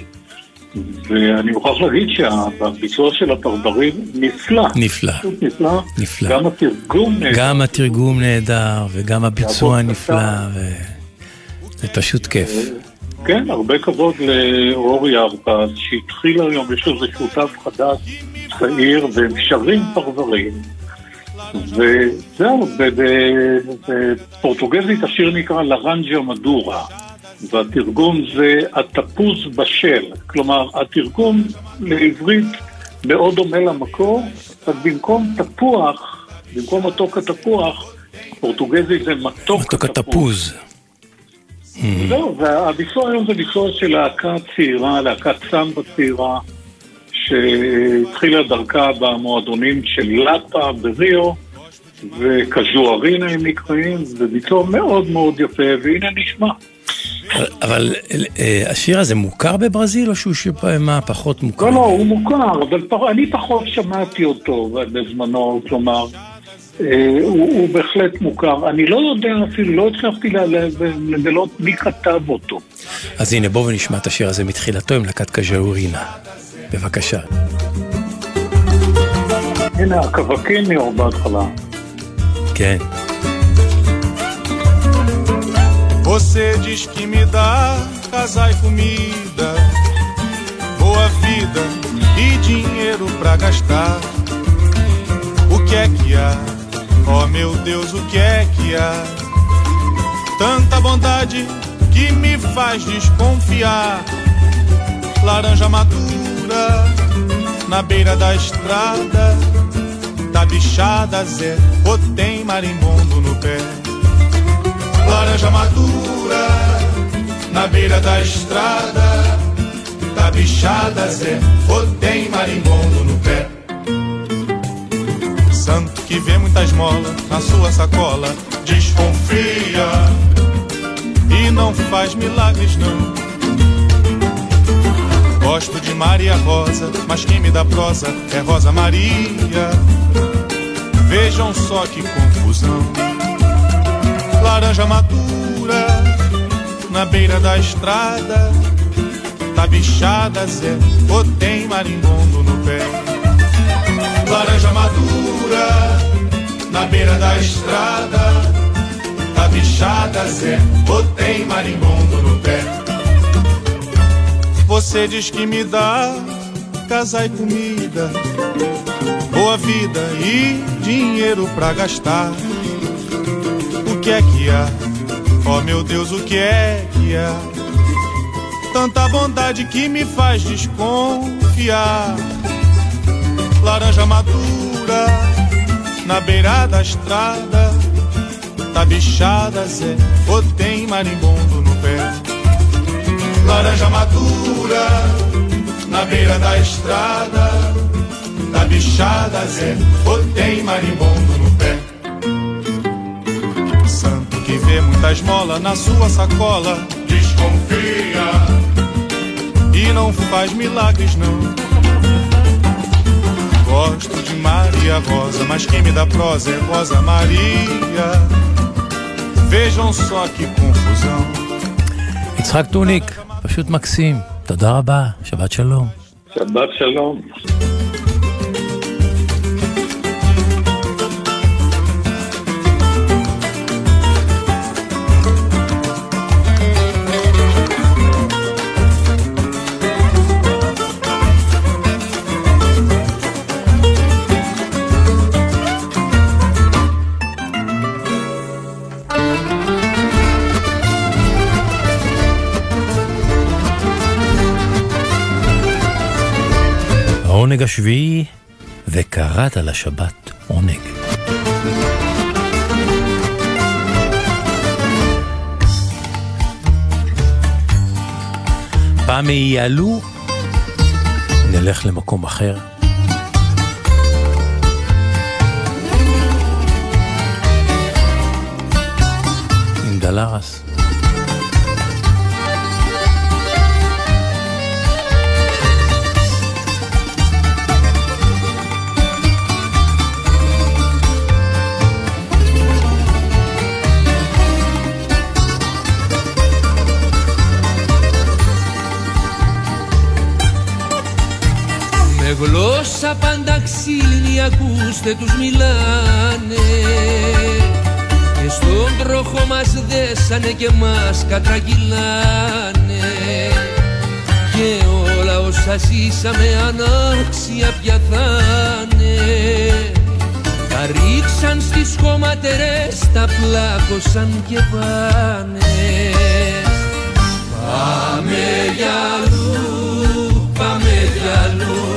ואני מוכרח להגיד שהביצוע של הפרברים נפלא. נפלא. נפלא. נפלא. גם התרגום נהדר. גם התרגום נהדר, וגם הביצוע נפלא, וזה פשוט כיף. כן, הרבה כבוד לאורי ארפז, שהתחיל היום, יש לו איזה שותף חדש, צעיר, והם שרים פרברים. וזהו, בפורטוגזית השיר נקרא לרנג'ה מדורה, והתרגום זה התפוז בשל, כלומר התרגום לעברית מאוד דומה למקור, אז במקום תפוח, במקום מתוק התפוח, פורטוגזית זה מתוק, מתוק התפוז. זהו, והביצוע היום זה ביצוע של להקה צעירה, להקת סמבה צעירה. שהתחילה דרכה במועדונים של לאפה בריו, וקז'וארינה הם נקראים, זה ביצוע מאוד מאוד יפה, והנה נשמע. אבל אה, השיר הזה מוכר בברזיל, או שהוא שיר מה פחות מוכר? לא, לא, הוא מוכר, אבל אני פחות שמעתי אותו בזמנו, כלומר, הוא, הוא בהחלט מוכר. אני לא יודע אפילו, לא הצלחתי לגלות מי כתב אותו. אז הנה, בואו ונשמע את השיר הזה מתחילתו עם להקת קז'אורינה. בבקשה. הנה, הקווקניור בהתחלה. כן. Você diz que me dá casa e comida, boa vida e dinheiro pra gastar. O que é que há? Oh meu Deus, o que é que há? Tanta bondade que me faz desconfiar. Laranja madura na beira da estrada, tá bichada Zé, ou tem marimbondo no pé laranja madura na beira da estrada. Tá bichada, Zé, tem marimbondo no pé. Santo que vê muita esmola na sua sacola, desconfia e não faz milagres, não. Gosto de Maria Rosa, mas quem me dá prosa é Rosa Maria. Vejam só que confusão laranja madura na beira da estrada. Tá bichada, Zé, ou tem marimbondo no pé. Laranja madura na beira da estrada. Tá bichada, Zé, ou tem marimbondo no pé. Você diz que me dá casa e comida, boa vida e dinheiro pra gastar que é que há? Oh meu Deus, o que é que há? Tanta bondade que me faz desconfiar. Laranja madura na beira da estrada, tá bichada, Zé, ou tem marimbondo no pé. Laranja madura na beira da estrada, tá bichada, Zé, ou tem marimbondo no pé muita esmola na sua sacola. Desconfia e não faz milagres, não. Gosto de Maria Rosa, mas quem me dá prosa é Rosa Maria. Vejam só que confusão. יצחק טוניק, פשוט מקסים. תודה רבה, שבת שלום. שבת שלום. העונג השביעי, וקראת לשבת עונג. פעם יעלו, נלך למקום אחר. עם דלרס. Γλώσσα πάντα ξύλινη ακούστε τους μιλάνε. Και στον τροχό μας δέσανε και μας κατραγγυλάνε. Και όλα όσα ζήσαμε ανάξια πια θα'ναι Τα ρίξαν στις χωματερές, τα πλάκωσαν και πάνε. Πάμε για αλλού, πάμε για αλλού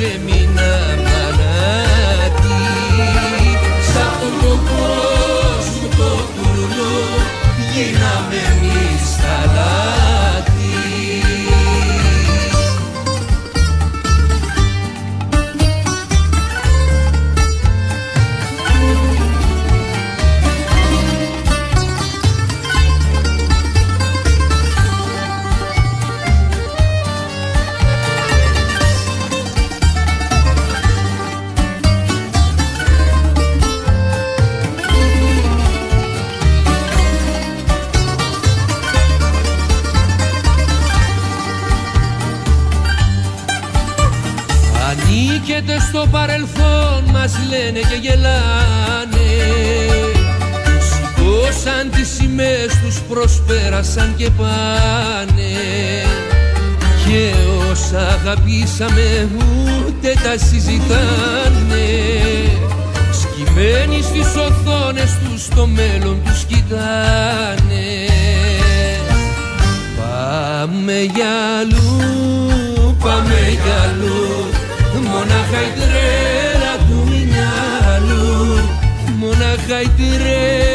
Μας έμεινα μανάτι Σ' αυτόν τον κόσμο το κουρνό Γίναμε προσπέρασαν και πάνε. Και όσα αγαπήσαμε ούτε τα συζητάνε. Σκυμμένοι στις οθόνες τους το μέλλον τους κοιτάνε. Πάμε για αλλού, πάμε για αλλού. Μονάχα η τρέλα του μυαλού. Μονάχα η τρέλα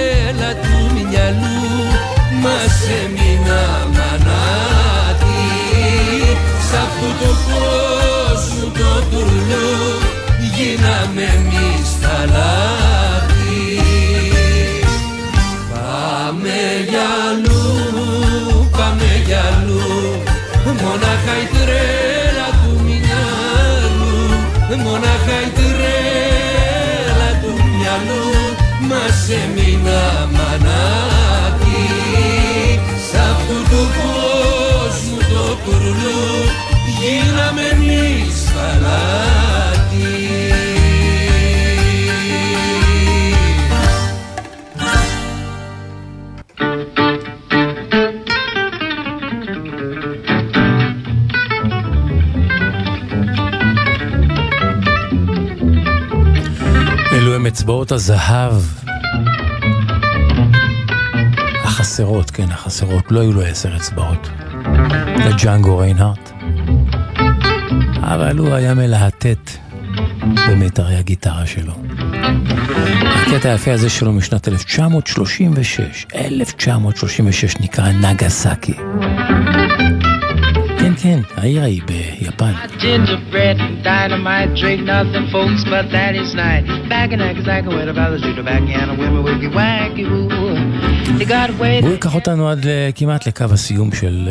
אצבעות הזהב. החסרות, כן, החסרות. לא היו לו עשר אצבעות. לג'אנגו ריינהארט. אבל הוא היה מלהטט במיתרי הגיטרה שלו. הקטע היפה הזה שלו משנת 1936, 1936 נקרא נגסקי. כן, כן, העיר ההיא ביפן. והוא ייקח אותנו עד כמעט לקו הסיום של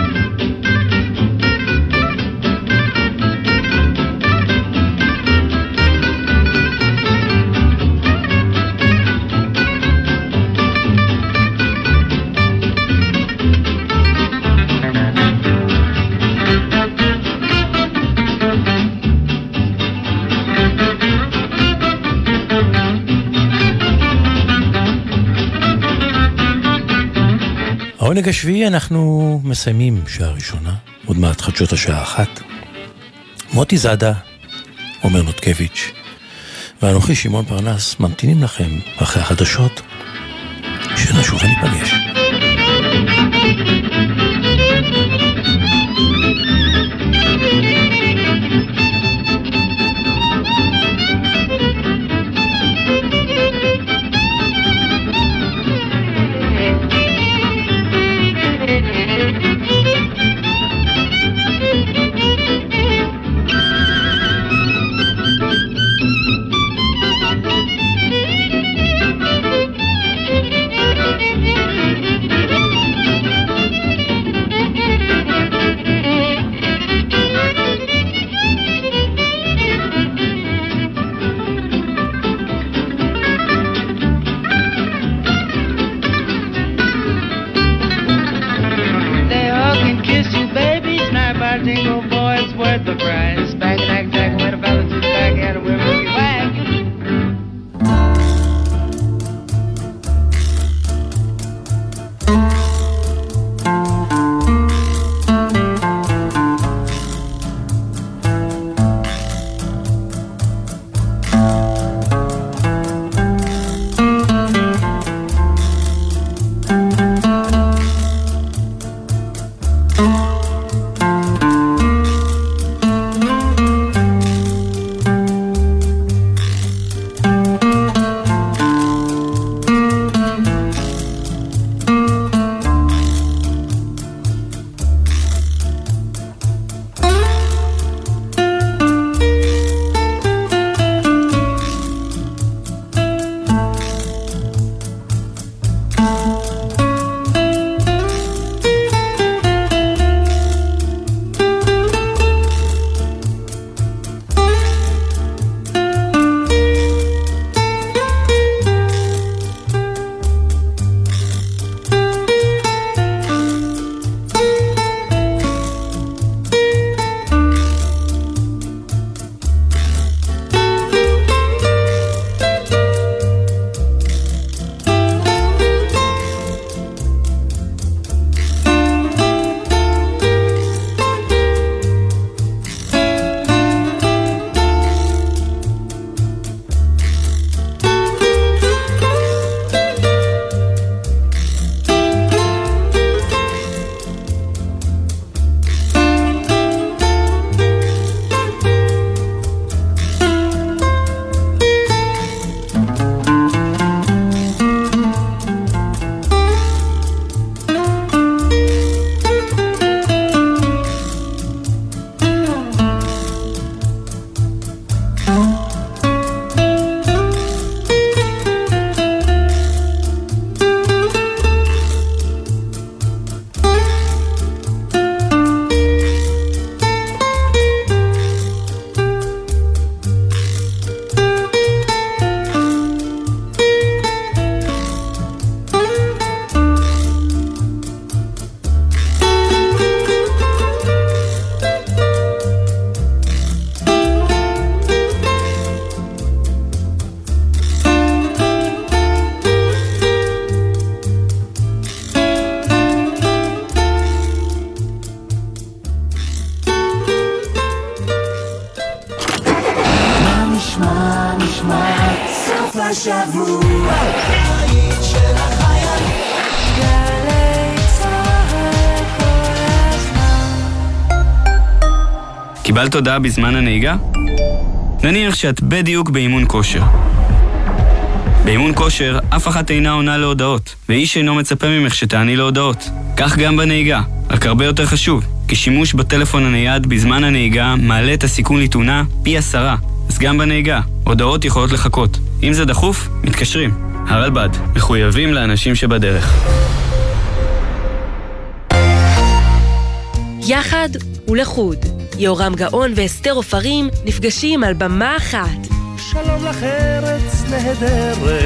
העונג השביעי אנחנו מסיימים שעה ראשונה, עוד מעט חדשות השעה אחת. מוטי זאדה, עומר נותקביץ', ואנוכי שמעון פרנס ממתינים לכם אחרי החדשות, שנשוב וניפגש. They קיבלת הודעה בזמן הנהיגה? נניח שאת בדיוק באימון כושר. באימון כושר, אף אחת אינה עונה להודעות, ואיש אינו מצפה ממך שתעני להודעות. כך גם בנהיגה, רק הרבה יותר חשוב, כי שימוש בטלפון הנייד בזמן הנהיגה מעלה את הסיכון לתאונה פי עשרה. אז גם בנהיגה, הודעות יכולות לחכות. אם זה דחוף, מתקשרים. הרלב"ד, מחויבים לאנשים שבדרך. יחד ולחוד. יורם גאון ואסתר עופרים נפגשים על במה אחת. שלום לך ארץ נהדרת.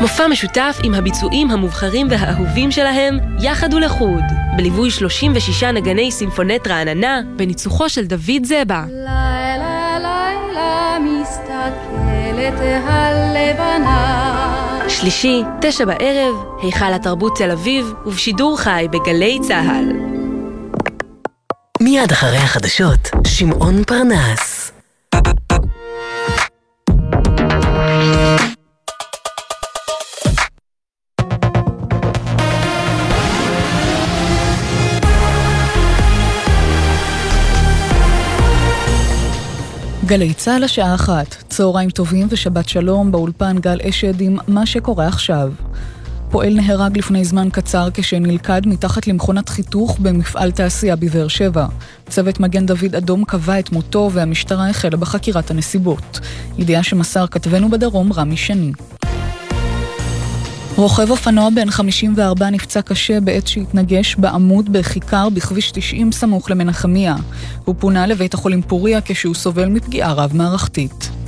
מופע משותף עם הביצועים המובחרים והאהובים שלהם, יחד ולחוד, בליווי 36 נגני סימפונט רעננה, בניצוחו של דוד זבה. לילה לילה מסתכלת הלבנה שלישי, תשע בערב, היכל התרבות תל אביב, ובשידור חי בגלי צה"ל. מיד אחרי החדשות, שמעון פרנס. גלי צה"ל השעה אחת, צהריים טובים ושבת שלום, באולפן גל אשד עם מה שקורה עכשיו. פועל נהרג לפני זמן קצר כשנלכד מתחת למכונת חיתוך במפעל תעשייה בבאר שבע. צוות מגן דוד אדום קבע את מותו והמשטרה החלה בחקירת הנסיבות. ידיעה שמסר כתבנו בדרום רמי שני. רוכב אופנוע בן 54 נפצע קשה בעת שהתנגש בעמוד בכיכר בכביש 90 סמוך למנחמיה. הוא פונה לבית החולים פוריה כשהוא סובל מפגיעה רב-מערכתית.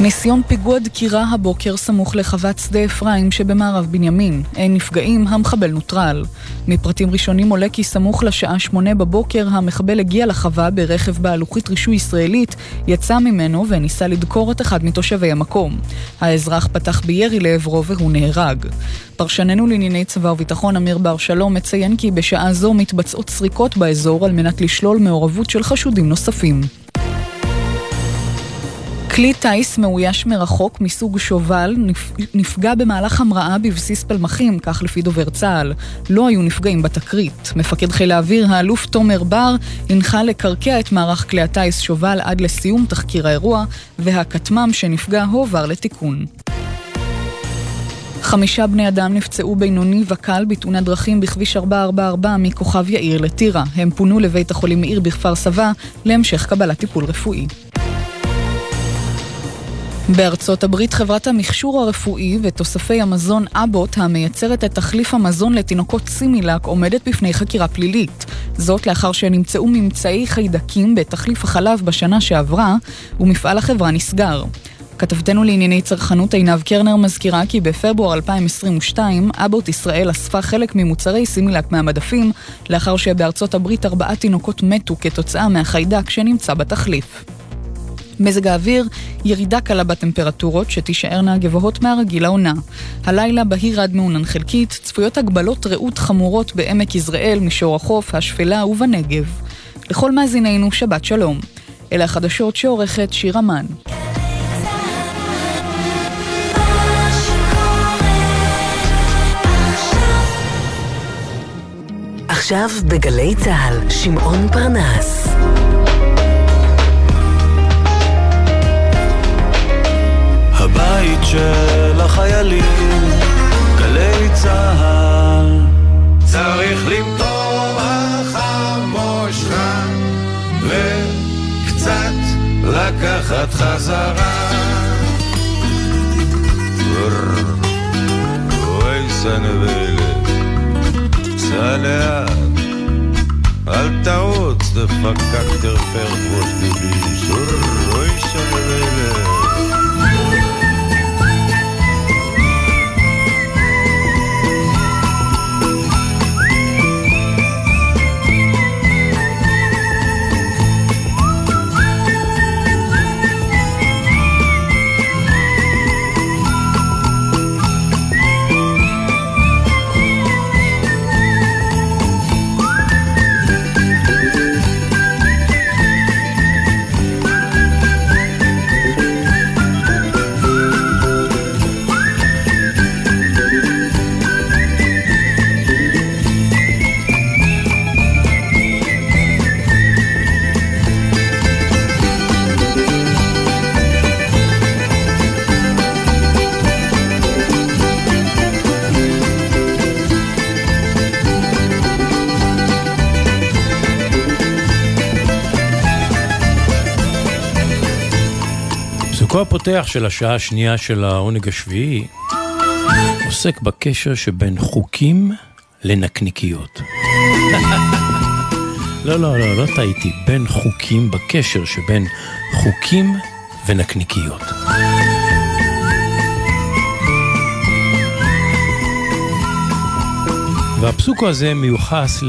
ניסיון פיגוע דקירה הבוקר סמוך לחוות שדה אפרים שבמערב בנימין. אין נפגעים, המחבל נוטרל. מפרטים ראשונים עולה כי סמוך לשעה שמונה בבוקר המחבל הגיע לחווה ברכב בעלוחית רישוי ישראלית, יצא ממנו וניסה לדקור את אחד מתושבי המקום. האזרח פתח בירי לעברו והוא נהרג. פרשננו לענייני צבא וביטחון אמיר בר שלום מציין כי בשעה זו מתבצעות סריקות באזור על מנת לשלול מעורבות של חשודים נוספים. כלי טיס מאויש מרחוק מסוג שובל נפגע במהלך המראה בבסיס פלמחים, כך לפי דובר צה"ל. לא היו נפגעים בתקרית. מפקד חיל האוויר, האלוף תומר בר, הנחה לקרקע את מערך כלי הטיס שובל עד לסיום תחקיר האירוע, והכטמ"ם שנפגע הועבר לתיקון. חמישה בני אדם נפצעו בינוני וקל בתאונת דרכים בכביש 444 מכוכב יאיר לטירה. הם פונו לבית החולים מאיר בכפר סבא להמשך קבלת טיפול רפואי. בארצות הברית חברת המכשור הרפואי ותוספי המזון אבוט המייצרת את תחליף המזון לתינוקות סימילק עומדת בפני חקירה פלילית. זאת לאחר שנמצאו ממצאי חיידקים בתחליף החלב בשנה שעברה ומפעל החברה נסגר. כתבתנו לענייני צרכנות עינב קרנר מזכירה כי בפברואר 2022 אבוט ישראל אספה חלק ממוצרי סימילק מהמדפים לאחר שבארצות הברית ארבעה תינוקות מתו כתוצאה מהחיידק שנמצא בתחליף. מזג האוויר, ירידה קלה בטמפרטורות שתישארנה גבוהות מהרגיל לעונה. הלילה בהיר עד מעונן חלקית, צפויות הגבלות רעות חמורות בעמק יזרעאל, מישור החוף, השפלה ובנגב. לכל מאזינינו, שבת שלום. אלה החדשות שעורכת שירה מן. עכשיו בגלי צה"ל, שמעון פרנס. הבית של החיילים, גלי צהל. צריך למטור החמושך וקצת לקחת חזרה. אוי סנבלת, סע לאט, אל תרוץ, דפקק תרפר ראש דביש. אוי סנבלת הפותח של השעה השנייה של העונג השביעי עוסק בקשר שבין חוקים לנקניקיות. לא, לא, לא, לא טעיתי. בין חוקים, בקשר שבין חוקים ונקניקיות. והפסוק הזה מיוחס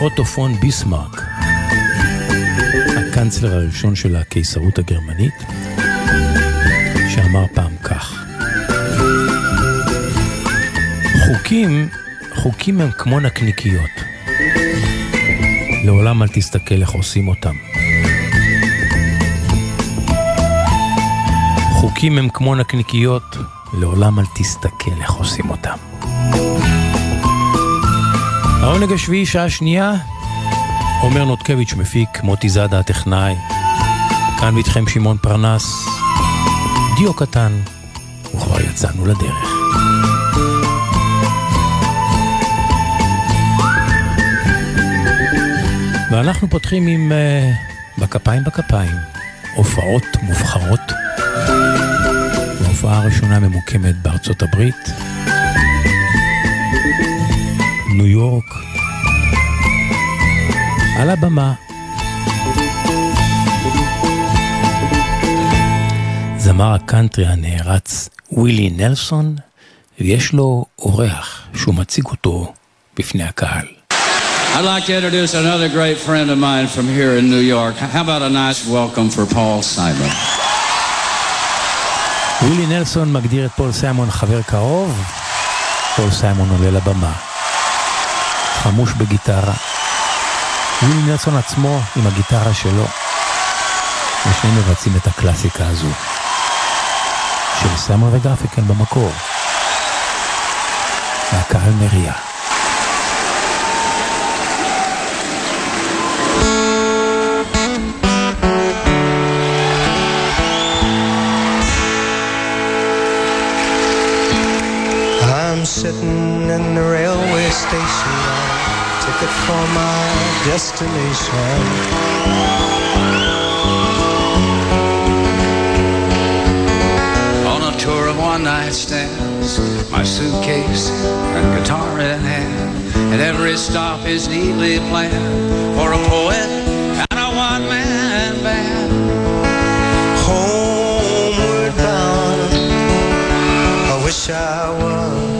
לאוטופון ביסמרק, הקנצלר הראשון של הקיסרות הגרמנית, שאמר פעם כך: חוקים, חוקים הם כמו נקניקיות. לעולם אל תסתכל איך עושים אותם. חוקים הם כמו נקניקיות, לעולם אל תסתכל איך עושים אותם. העונג השביעי, שעה שנייה, עומר נותקביץ' מפיק, מוטי זאדה הטכנאי, כאן ואיתכם שמעון פרנס, דיו קטן, וכבר יצאנו לדרך. ואנחנו פותחים עם uh, בכפיים בכפיים, הופעות מובחרות. ההופעה הראשונה ממוקמת בארצות הברית, ניו יורק, על הבמה. זמר הקאנטרי הנערץ ווילי נלסון, ויש לו אורח שהוא מציג אותו בפני הקהל. I'd like to introduce another great friend of mine from here in New York. How about a nice welcome for Paul Simon? ווילי נלסון מגדיר את פול סיימון חבר קרוב, פול סיימון עולה לבמה. חמוש בגיטרה. ווילי נלסון עצמו עם הגיטרה שלו. ושניהם מבצעים את הקלאסיקה הזו. של סיימון וגרפיקן במקור. והקהל מריע. I'm sitting in the railway station, ticket for my destination. On a tour of one night stands, my suitcase and guitar in hand, and every stop is neatly planned for a poet and a one-man band. Homeward bound, I wish I was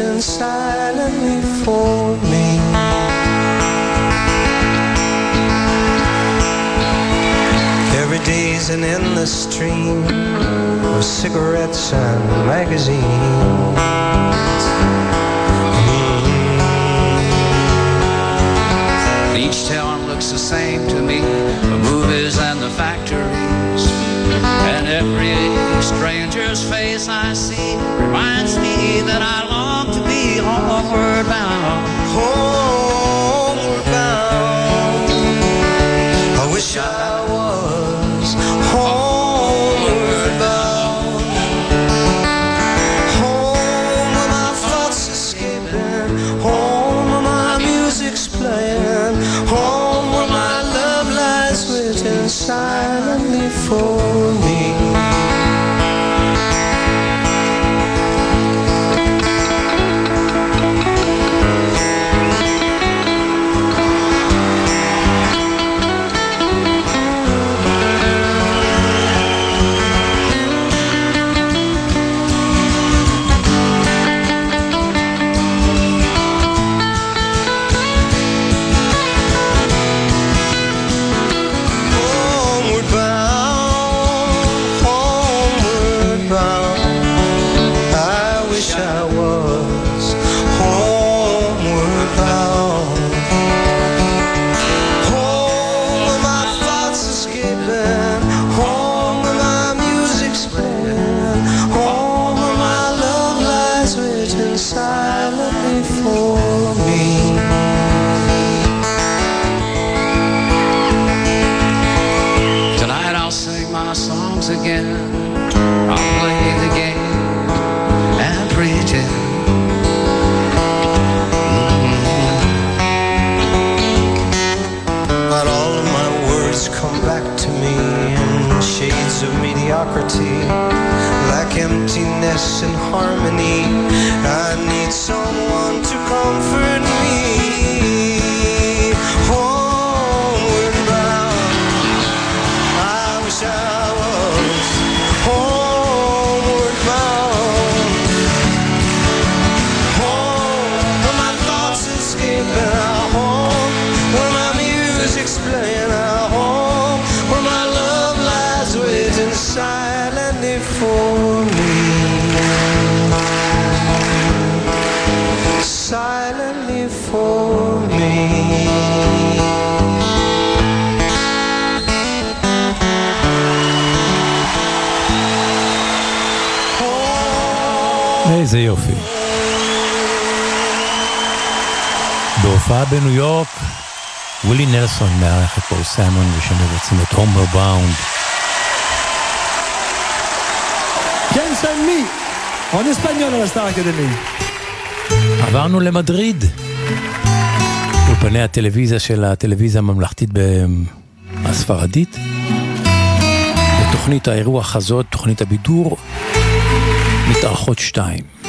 waiting silently for me. Every day's an endless stream of cigarettes and magazines. Mm. Each town looks the same to me, the movies and the factories. And every stranger's face I see reminds me that I bound. Oh. Harmony. בהופעה בניו יורק, ווילי נלסון מארח את פול סיימון מבצעים את הומר באונד. Academy. עברנו למדריד. אולפני הטלוויזיה של הטלוויזיה הממלכתית הספרדית. בתוכנית האירוח הזאת, תוכנית הבידור, מתארחות שתיים.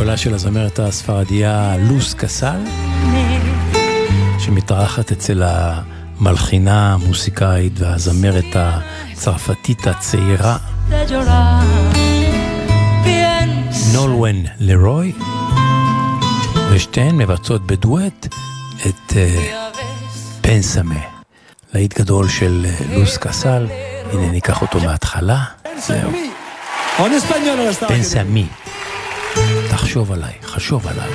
קולה של הזמרת הספרדיה לוס קסל, שמתארחת אצל המלחינה, המוסיקאית והזמרת הצרפתית הצעירה נולוון לרוי, ושתיהן מבצעות בדואט את אה, פנסמה, להיט גדול של אה, לוס קסל, הנה ניקח אותו מההתחלה, זהו, espagnol à תחשוב עליי, חשוב עליי.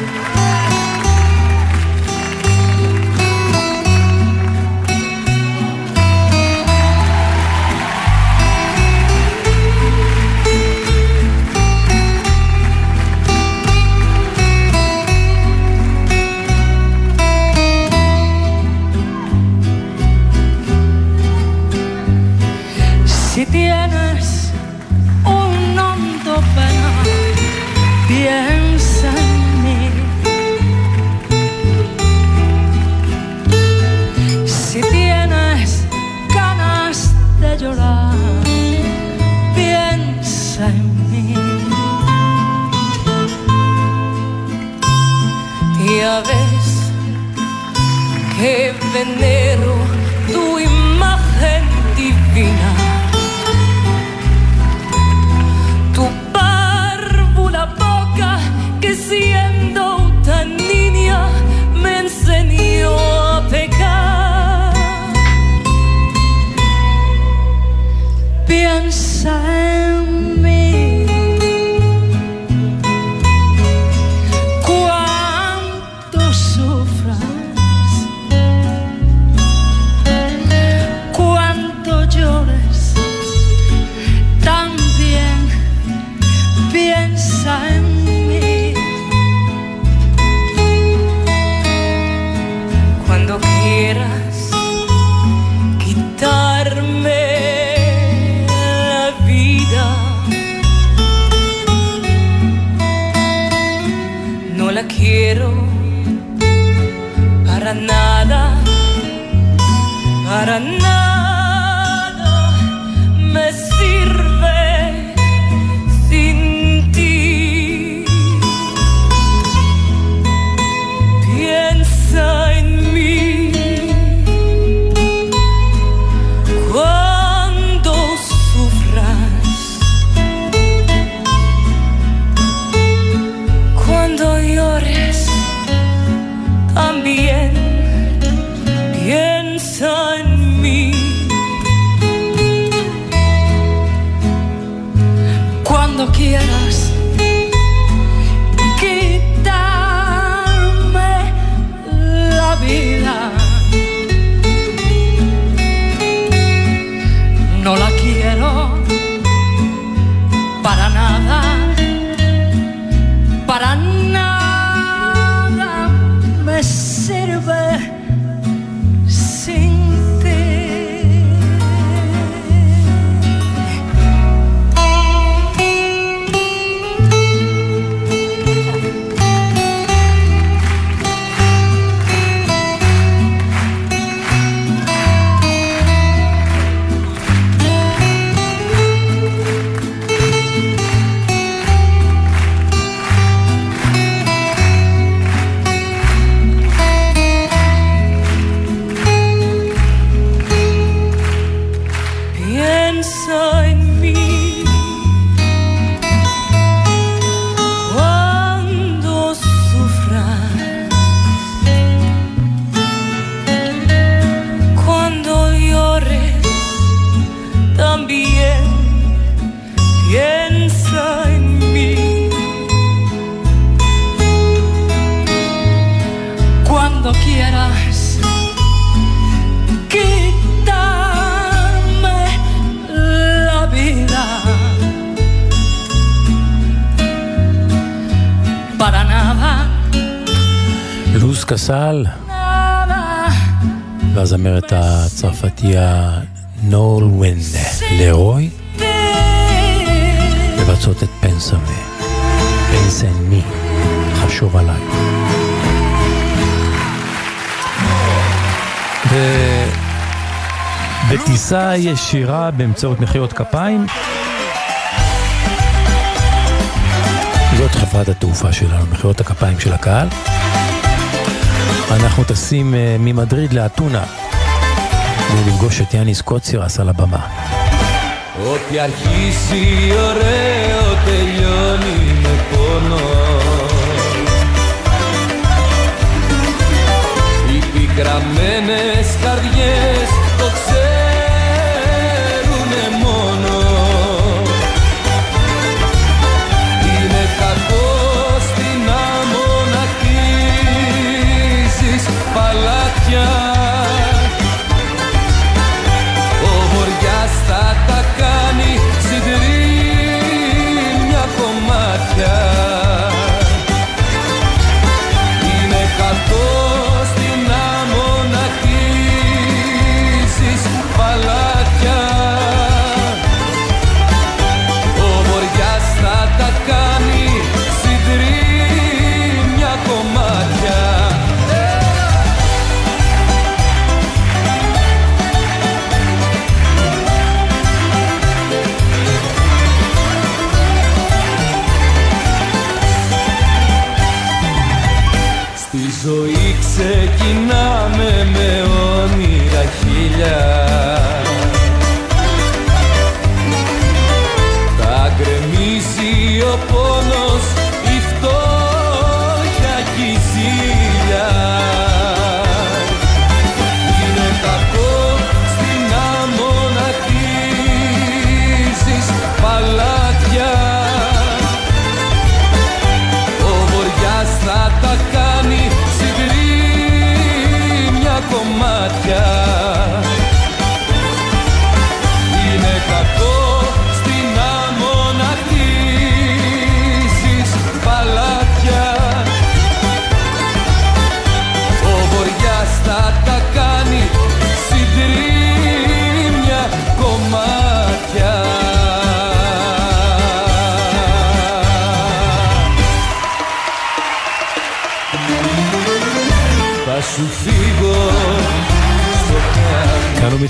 Ya ves que venero והזמרת הצרפתייה נול ווין לרוי מבצעות את פנסווה, פנסן מי, חשוב עליי. בטיסה ישירה באמצעות מחיאות כפיים זאת חברת התעופה שלנו, מחיאות הכפיים של הקהל. אנחנו טסים uh, ממדריד לאתונה לפגוש את יאניס קוצירס על הבמה. Ό,τι αρχίσει ωραίο τελειώνει με πόνο Οι πικραμένες καρδιές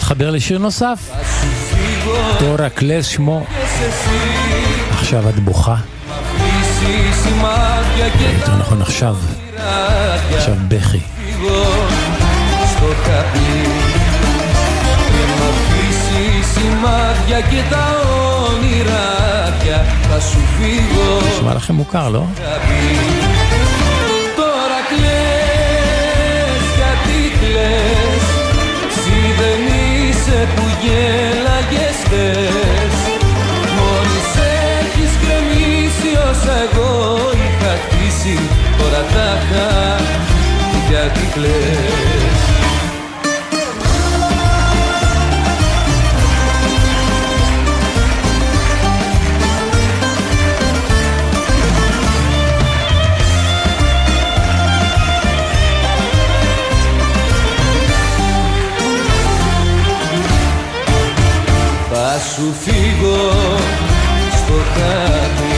מתחבר לשיר נוסף, תורה קלס שמו, עכשיו את בוכה, Αφήσει σημάδια και יותר נכון עכשיו, ράτια עכשיו בכי. φύγω στο χαπί Και μ' αφήσει σημάδια και τα όνειράκια Θα σου φύγω נשמע לכם מוכר, לא? χαπί Τώρα κλαις Που γέλαγες χθες. Μόλις έχεις γκρεμίσει όσα εγώ είχα χτίσει Τώρα τα είχα γιατί κλαις σου φύγω στο χάρτη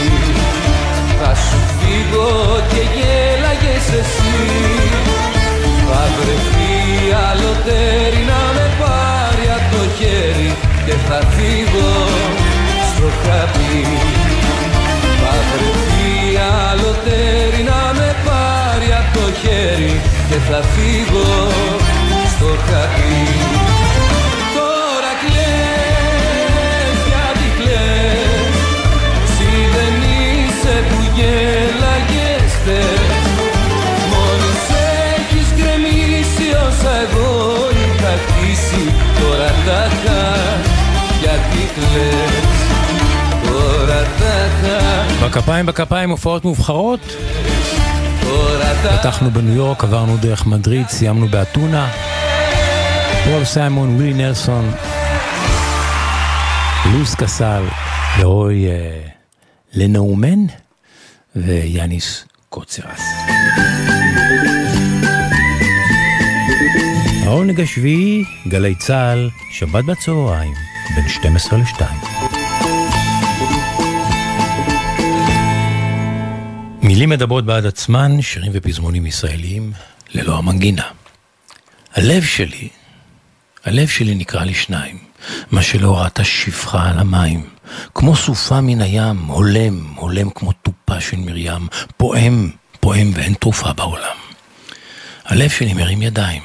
Θα σου φύγω και γέλαγες εσύ. Θα βρεθεί άλλο τέρι να με πάρει απ' το χέρι Και θα φύγω στο χάπι. Θα βρεθεί άλλο τέρι να με πάρει απ' το χέρι Και θα φύγω στο χάπι בכפיים בכפיים הופעות מובחרות. פתחנו בניו יורק, עברנו דרך מדריד, סיימנו באתונה. פול סיימון, ווילי נלסון, לוס קסל, ורוי אה, לנאומן ויאניס קוצרס. העונג השביעי, גלי צה"ל, שבת בצהריים. בין 12 ל-2. מילים מדברות בעד עצמן, שירים ופזמונים ישראליים, ללא המנגינה. הלב שלי, הלב שלי נקרע לשניים, מה שלא ראתה שפחה על המים. כמו סופה מן הים, הולם, הולם כמו טופה של מרים, פועם, פועם ואין תרופה בעולם. הלב שלי מרים ידיים,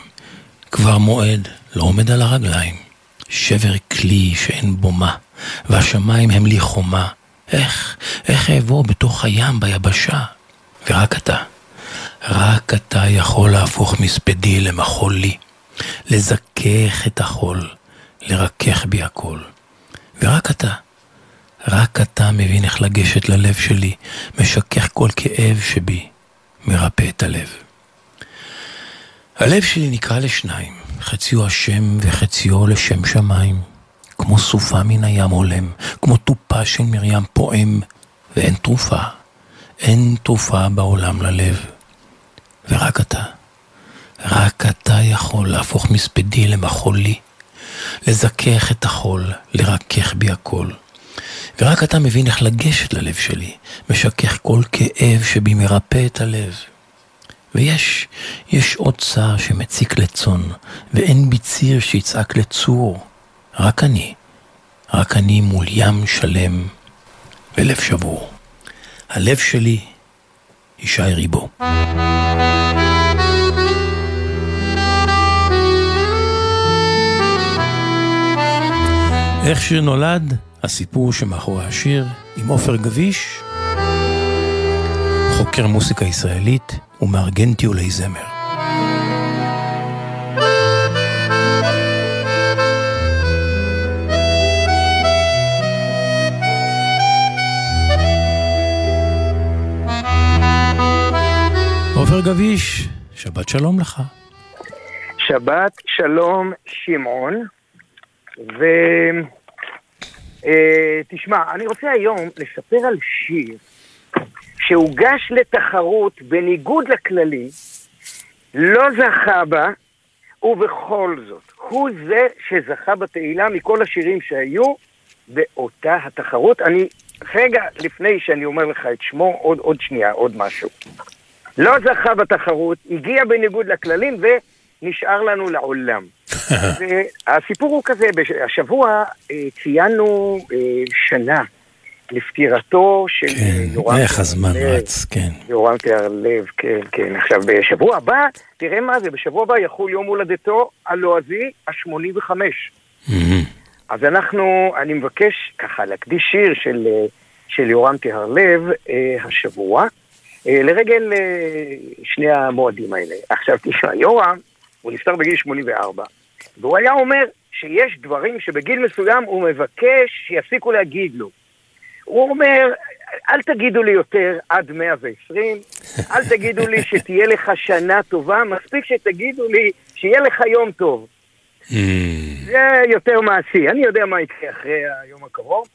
כבר מועד, לא עומד על הרגליים. שבר כלי שאין בו מה, והשמיים הם לי חומה. איך, איך אעבור בתוך הים ביבשה? ורק אתה, רק אתה יכול להפוך מספדי למחול לי, לזכך את החול, לרכך בי הכל. ורק אתה, רק אתה מבין איך לגשת ללב שלי, משכך כל כאב שבי, מרפא את הלב. הלב שלי נקרא לשניים, חציו השם וחציו לשם שמיים. כמו סופה מן הים הולם, כמו טופה של מרים פועם, ואין תרופה, אין תרופה בעולם ללב. ורק אתה, רק אתה יכול להפוך מספדי למחולי, לזכך את החול, לרכך בי הכל. ורק אתה מבין איך לגשת ללב שלי, משכך כל כאב שבי מרפא את הלב. ויש, יש עוד צער שמציק לצאן, ואין בי ציר שיצעק לצור. רק אני, רק אני מול ים שלם ולב שבור. הלב שלי ישי ריבו. איך שיר נולד, הסיפור שמאחורי השיר, עם עופר גביש, חוקר מוסיקה ישראלית ומארגן טיולי זמר. עופר גביש, שבת שלום לך. שבת שלום שמעון, ותשמע, אה, אני רוצה היום לספר על שיר שהוגש לתחרות בניגוד לכללי, לא זכה בה, ובכל זאת, הוא זה שזכה בתהילה מכל השירים שהיו באותה התחרות. אני, רגע לפני שאני אומר לך את שמו, עוד, עוד שנייה, עוד משהו. לא זכה בתחרות, הגיע בניגוד לכללים ונשאר לנו לעולם. והסיפור הוא כזה, השבוע אה, ציינו אה, שנה לפטירתו של כן, יורם איך הזמן רץ, כן. יורם תיארלב, כן, כן. עכשיו, בשבוע הבא, תראה מה זה, בשבוע הבא יחול יום הולדתו הלועזי ה-85. אז אנחנו, אני מבקש ככה להקדיש שיר של, של יורם תיארלב אה, השבוע, אה, לרגל אה, שני המועדים האלה. עכשיו, תשמע, יורם, הוא נפטר בגיל 84, והוא היה אומר שיש דברים שבגיל מסוים הוא מבקש שיפסיקו להגיד לו. הוא אומר, אל תגידו לי יותר עד 120, אל תגידו לי שתהיה לך שנה טובה, מספיק שתגידו לי שיהיה לך יום טוב. זה יותר מעשי, אני יודע מה יקרה אחרי היום הקרוב.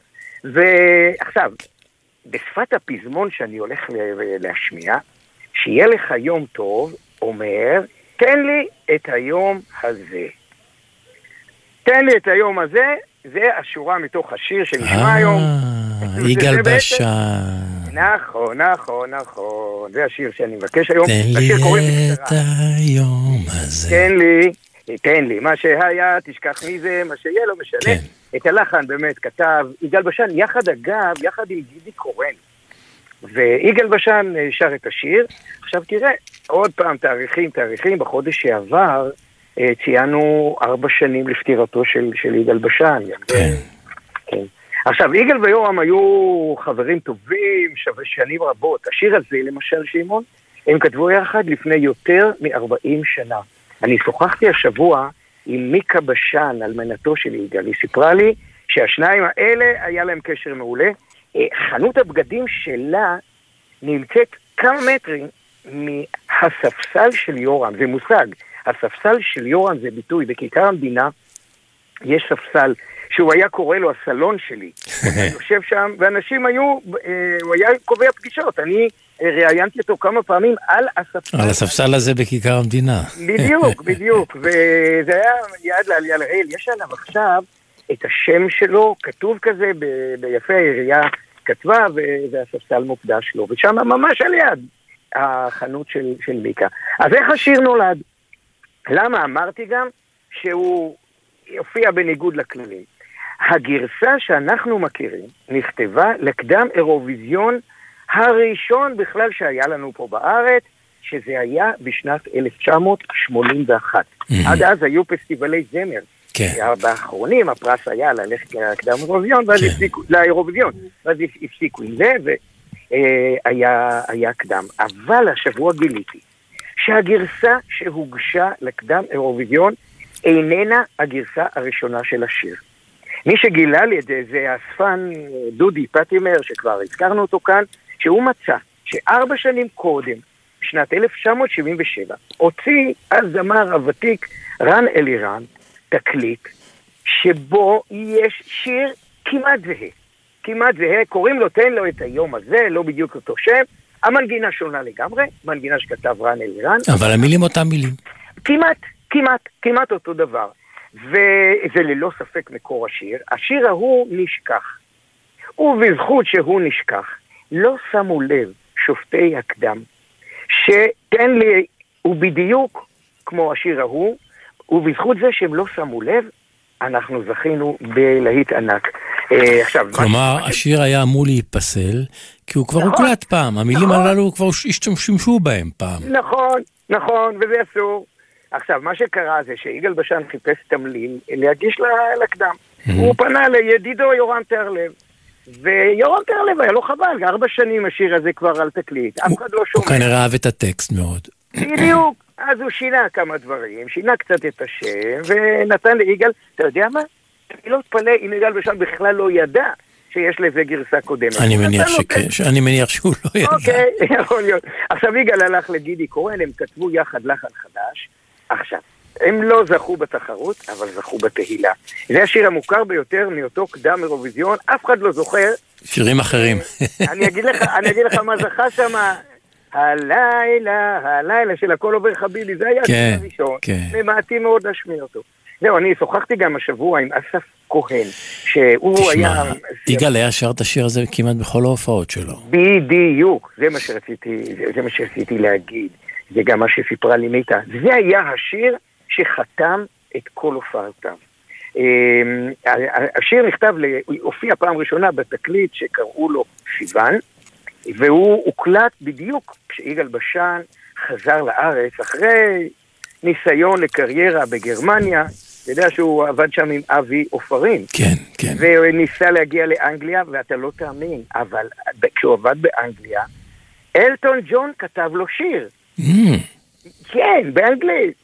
ועכשיו, בשפת הפזמון שאני הולך להשמיע, שיהיה לך יום טוב, אומר, תן לי את היום הזה. תן לי את היום הזה, זה השורה מתוך השיר שנשמע היום. יגאל בשן. נכון, נכון, נכון. זה השיר שאני מבקש היום. תן לי את היום הזה. תן לי, תן לי. מה שהיה, תשכח מזה, מה שיהיה, לא משנה. כן. את הלחן באמת כתב יגאל בשן, יחד אגב, יחד עם גידי קורן. ויגאל בשן שר את השיר. עכשיו תראה, עוד פעם, תאריכים, תאריכים, בחודש שעבר ציינו ארבע שנים לפטירתו של, של יגאל בשן. כן. כן. עכשיו, יגאל ויורם היו חברים טובים, שווה שנים רבות. השיר הזה, למשל, שמעון, הם כתבו יחד לפני יותר מ-40 שנה. אני שוחחתי השבוע עם מיקה בשן, אלמנתו של יגאל. היא סיפרה לי שהשניים האלה, היה להם קשר מעולה. חנות הבגדים שלה נמצאת כמה מטרים מהספסל של יורם, זה מושג. הספסל של יורם זה ביטוי, בכיכר המדינה יש ספסל שהוא היה קורא לו הסלון שלי. הוא יושב שם, ואנשים היו, הוא היה קובע פגישות. אני ראיינתי אותו כמה פעמים על הספסל. על הספסל הזה בכיכר המדינה. בדיוק, בדיוק, וזה היה יד לעלייה לאל. יש עליו עכשיו את השם שלו, כתוב כזה ב- ביפה העירייה כתבה, וזה הספסל מוקדש לו, ושם ממש על יד החנות של, של מיקה. אז איך השיר נולד? למה? אמרתי גם שהוא הופיע בניגוד לכללים. הגרסה שאנחנו מכירים נכתבה לקדם אירוויזיון הראשון בכלל שהיה לנו פה בארץ, שזה היה בשנת 1981. עד אז היו פסטיבלי זמר. כן. באחרונים הפרס היה ללכת לקדם אירוויזיון, ואז הפסיקו, לאירוויזיון, ואז הפסיקו עם זה, והיה קדם. אבל השבוע גיליתי שהגרסה שהוגשה לקדם אירוויזיון איננה הגרסה הראשונה של השיר. מי שגילה לי את זה זה האספן דודי פטימר, שכבר הזכרנו אותו כאן, שהוא מצא שארבע שנים קודם, בשנת 1977, הוציא הזמר הוותיק רן אלירן תקליט שבו יש שיר כמעט זהה. כמעט זהה, קוראים לו תן לו את היום הזה, לא בדיוק אותו שם. המנגינה שונה לגמרי, מנגינה שכתב רן אלירן. אבל המילים אותם מילים. כמעט, כמעט, כמעט אותו דבר. וזה ללא ספק מקור השיר. השיר ההוא נשכח. ובזכות שהוא נשכח, לא שמו לב שופטי הקדם, שתן לי, הוא בדיוק כמו השיר ההוא, ובזכות זה שהם לא שמו לב, אנחנו זכינו בלהיט ענק. אה, עכשיו, כלומר. השיר היה אמור להיפסל, כי הוא כבר נכון. הוקלט פעם, המילים נכון. הללו כבר השתמשו בהם פעם. נכון, נכון, וזה אסור. עכשיו, מה שקרה זה שיגאל בשן חיפש תמליל להגיש לקדם. הוא פנה לידידו יורם תיארלב. ויורם תיארלב היה לו חבל, ארבע שנים השיר הזה כבר על תקליט, אף אחד לא הוא שומע. כנראה אהב את הטקסט מאוד. בדיוק. אז הוא שינה כמה דברים, שינה קצת את השם, ונתן ליגאל, אתה יודע מה? אני לא אתפלא אם יגאל בשן בכלל לא ידע שיש לזה גרסה קודמת. אני מניח שכן, אני מניח שהוא לא ידע. אוקיי, יכול להיות. עכשיו יגאל הלך לגידי כהן, הם כתבו יחד לחן חדש. עכשיו, הם לא זכו בתחרות, אבל זכו בתהילה. זה השיר המוכר ביותר מאותו קדם אירוויזיון, אף אחד לא זוכר. שירים אחרים. אני אגיד לך, אני אגיד לך מה זכה שם. הלילה, הלילה של הכל עובר חביבי, זה היה כן, השיר הראשון. כן. ממעטים מאוד להשמיע אותו. זהו, אני שוחחתי גם השבוע עם אסף כהן, שהוא היה... תשמע, יגאל היה שר את השיר הזה כמעט בכל ההופעות שלו. בדיוק, זה מה שרציתי, זה, זה מה שרציתי להגיד. זה גם מה שסיפרה לי מיטה. זה היה השיר שחתם את כל הופעותיו. אמ, השיר נכתב, הופיע פעם ראשונה בתקליט שקראו לו סיוון, והוא הוקלט בדיוק כשיגאל בשן חזר לארץ אחרי ניסיון לקריירה בגרמניה. אתה יודע שהוא עבד שם עם אבי עופרים. כן, כן. וניסה להגיע לאנגליה, ואתה לא תאמין, אבל כשהוא עבד באנגליה, אלטון ג'ון כתב לו שיר. כן, באנגלית.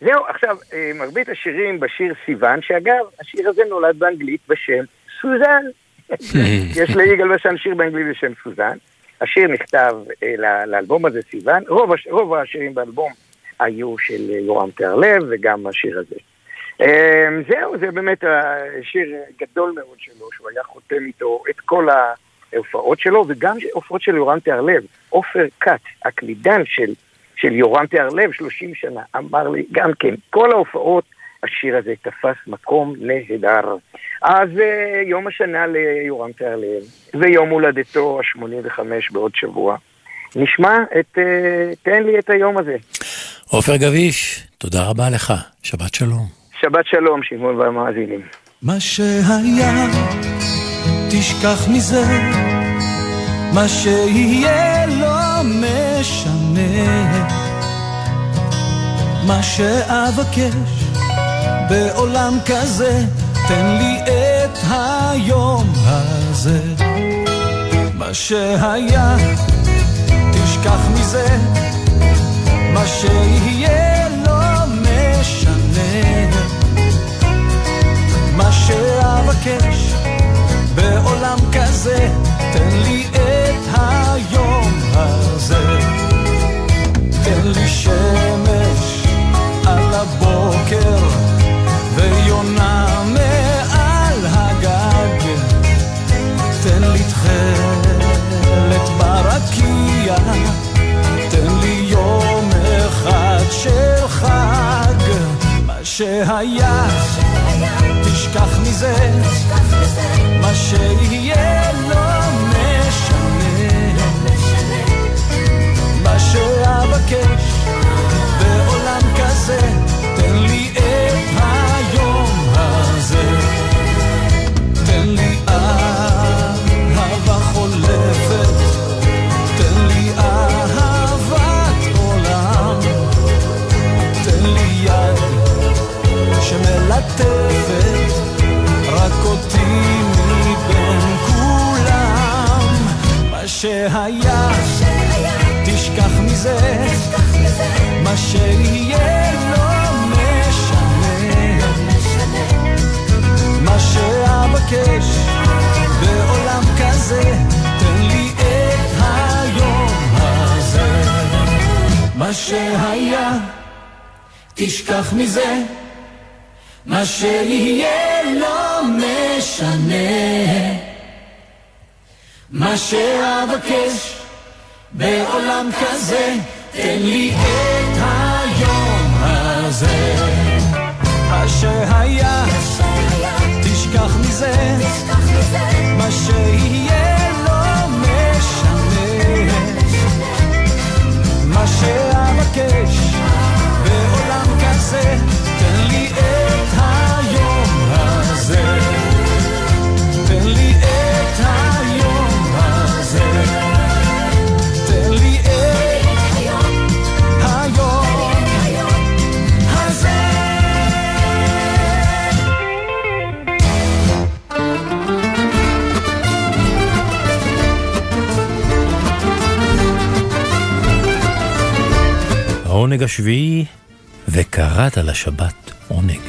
זהו, עכשיו, אה, מרבית השירים בשיר סיוון, שאגב, השיר הזה נולד באנגלית בשם סוזן. יש ליגאל בשן שיר באנגלית בשם סוזן. השיר נכתב אה, לאלבום הזה סיוון. רוב, הש- רוב השירים באלבום היו של אה, יורם תיארלב, וגם השיר הזה. אה, זהו, זה באמת אה, שיר גדול מאוד שלו, שהוא היה חותם איתו את כל ההופעות שלו, וגם הופעות של יורם תיארלב. עופר כץ, הקלידן של, של יורם תיארלב, 30 שנה, אמר לי גם כן, כל ההופעות, השיר הזה תפס מקום נהדר. אז אה, יום השנה ליורם תיארלב, ויום הולדתו ה-85 בעוד שבוע. נשמע את, אה, תן לי את היום הזה. עופר גביש, תודה רבה לך, שבת שלום. שבת שלום, שמעון והמאזינים. מה שהיה, תשכח מזה, מה שיהיה לא משנה. מה שאבקש בעולם כזה, תן לי את היום הזה. מה שהיה, תשכח מזה, מה שיהיה שהיה, תשכח מזה, מה שיהיה שהיה, תשכח מזה, מה שיהיה לא משנה. מה שאבקש בעולם כזה, תן לי את היום הזה. מה שהיה, תשכח מזה, מה שיהיה לא משנה. מה שאבקש בעולם כזה, תן לי את היום הזה. מה שהיה, תשכח מזה, מה שיהיה לא משנה. מה שאבקש בעולם כזה, תן לי את היום הזה. תן לי את היום העונג השביעי, וקראת לשבת עונג.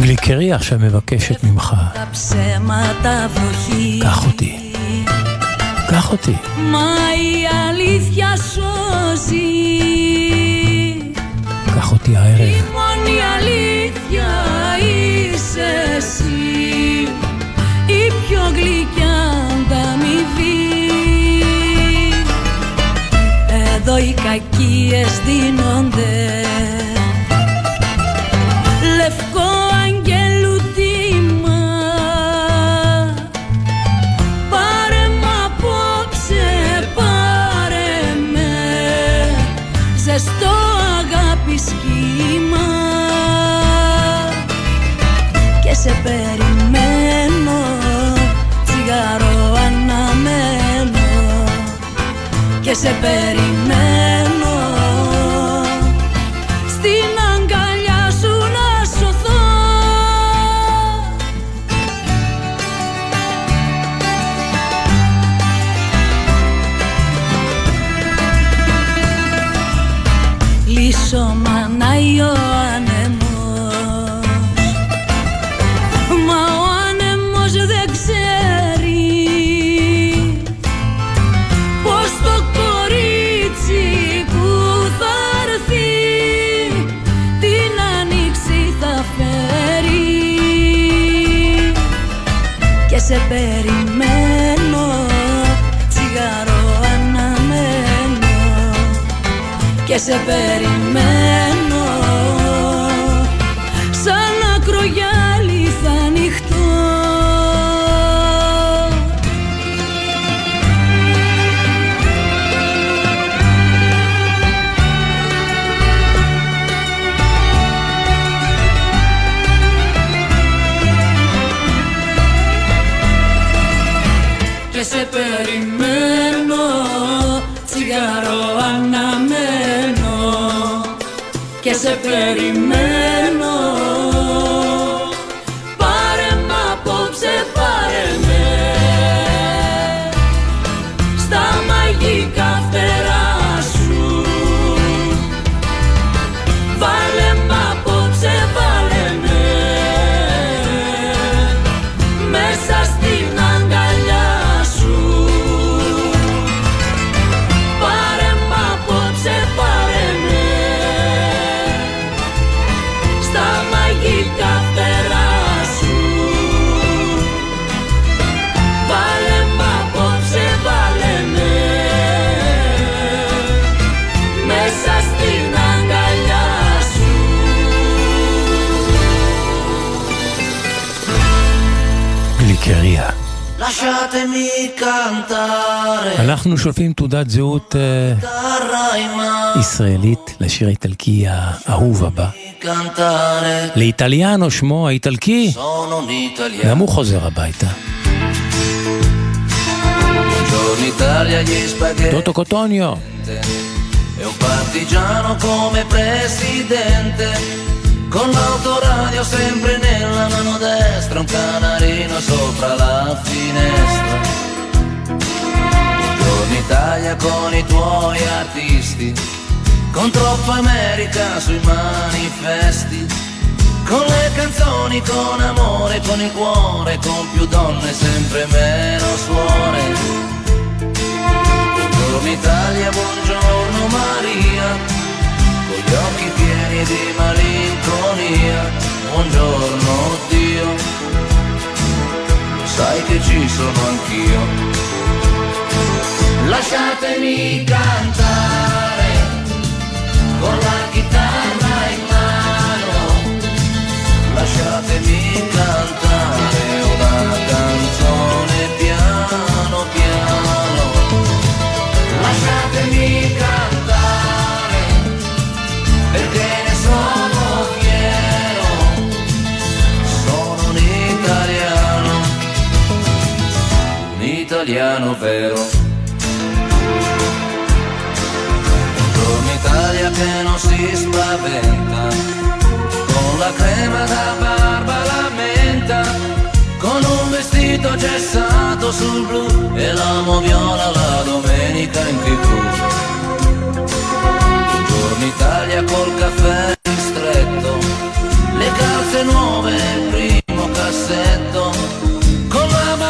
גליקרי עכשיו מבקשת ממך, קח אותי. άχωτη. Μα η αλήθεια σώζει. Καχωτή αέρα. Η μόνη αλήθεια είσαι εσύ. Η πιο γλυκιά ανταμοιβή. Εδώ οι κακίες δίνονται Ζεστό αγάπη σχήμα. Και σε περιμένω Τσιγάρο αναμένω Και σε περιμένω per il אנחנו שולפים תעודת זהות אה, Chitarra in mano, ישראלית לשיר האיטלקי האהוב הבא. cantare. לאיטליאנו שמו האיטלקי, Sono un italiano. גם הוא חוזר הביתה. Buongiorno Italia, gli spaghetti. טוטו קוטוניו. E un partigiano come presidente Con l'autoradio sempre nella mano destra Un canarino sopra la finestra Buongiorno Italia con i tuoi artisti Con troppa America sui manifesti Con le canzoni, con amore, con il cuore Con più donne, sempre meno suore Buongiorno Italia, buongiorno Maria, con gli occhi pieni di malinconia. Buongiorno Dio, lo sai che ci sono anch'io. Lasciatemi cantare con la chitarra in mano. Lasciatemi cantare una canzone piano piano. Lasciatemi cantare italiano vero. Buongiorno Italia che non si spaventa, con la crema da barba la menta, con un vestito gessato sul blu e l'amo viola la domenica in tv. Buongiorno Italia col caffè ristretto, le calze nuove nel primo cassetto,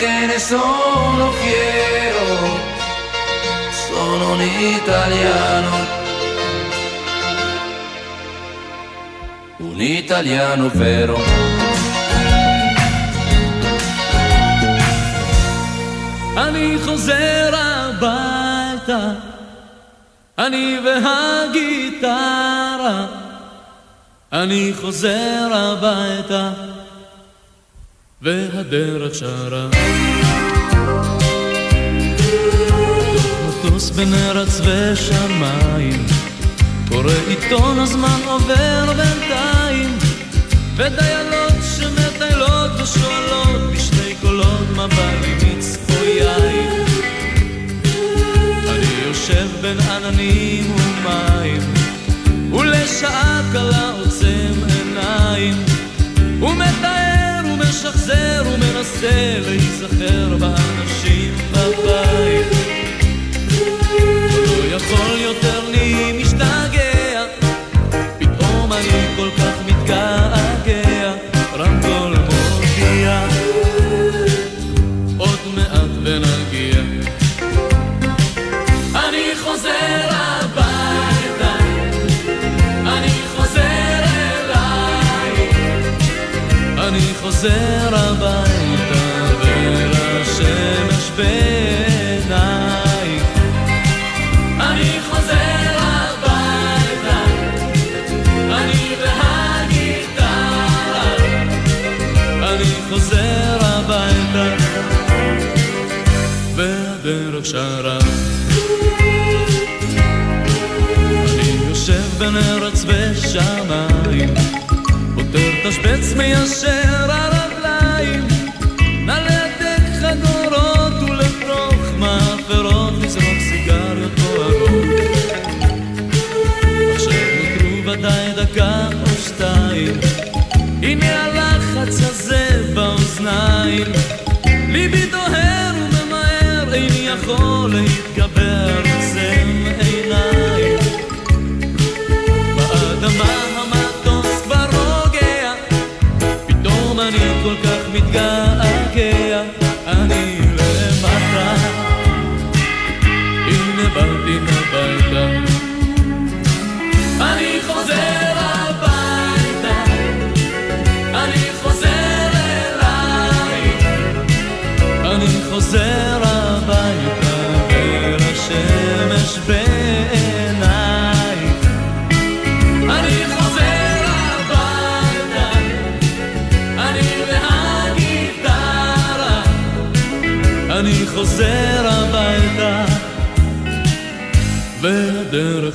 perché ne sono fiero. Sono un italiano. un italiano vero. אני חוזר הביתה, אני והגיטרה. אני חוזר הביתה, והדרך שרה. מטוס בין ארץ ושמיים, קורא עיתון הזמן עובר בינתיים, ודיילות שמטיילות ושואלות בשני קולות מה בא לי מיץ או יין. אני יושב בין עננים ומים, ולשעה קלה עוצם עיניים, ומתאר ומשחזר ומנסה להיזכר באנשים בבית. לא יכול יותר לי משתגע, פתאום אני כל כך חוזר הביתה ולשמש בעיניי. אני חוזר הביתה, אני והגיטרה. אני חוזר הביתה, והדרך שרה. אני יושב בין ארץ ושמיים, תשבץ מיישר הרגליים, נא להדק חגורות ולתוך מאפרות לזרוק סיגריות בוערות. עכשיו נותרו ודאי דקה או שתיים, הנה הלחץ הזה באוזניים, ליבי דוהר וממהר, איני יכול להתגבר,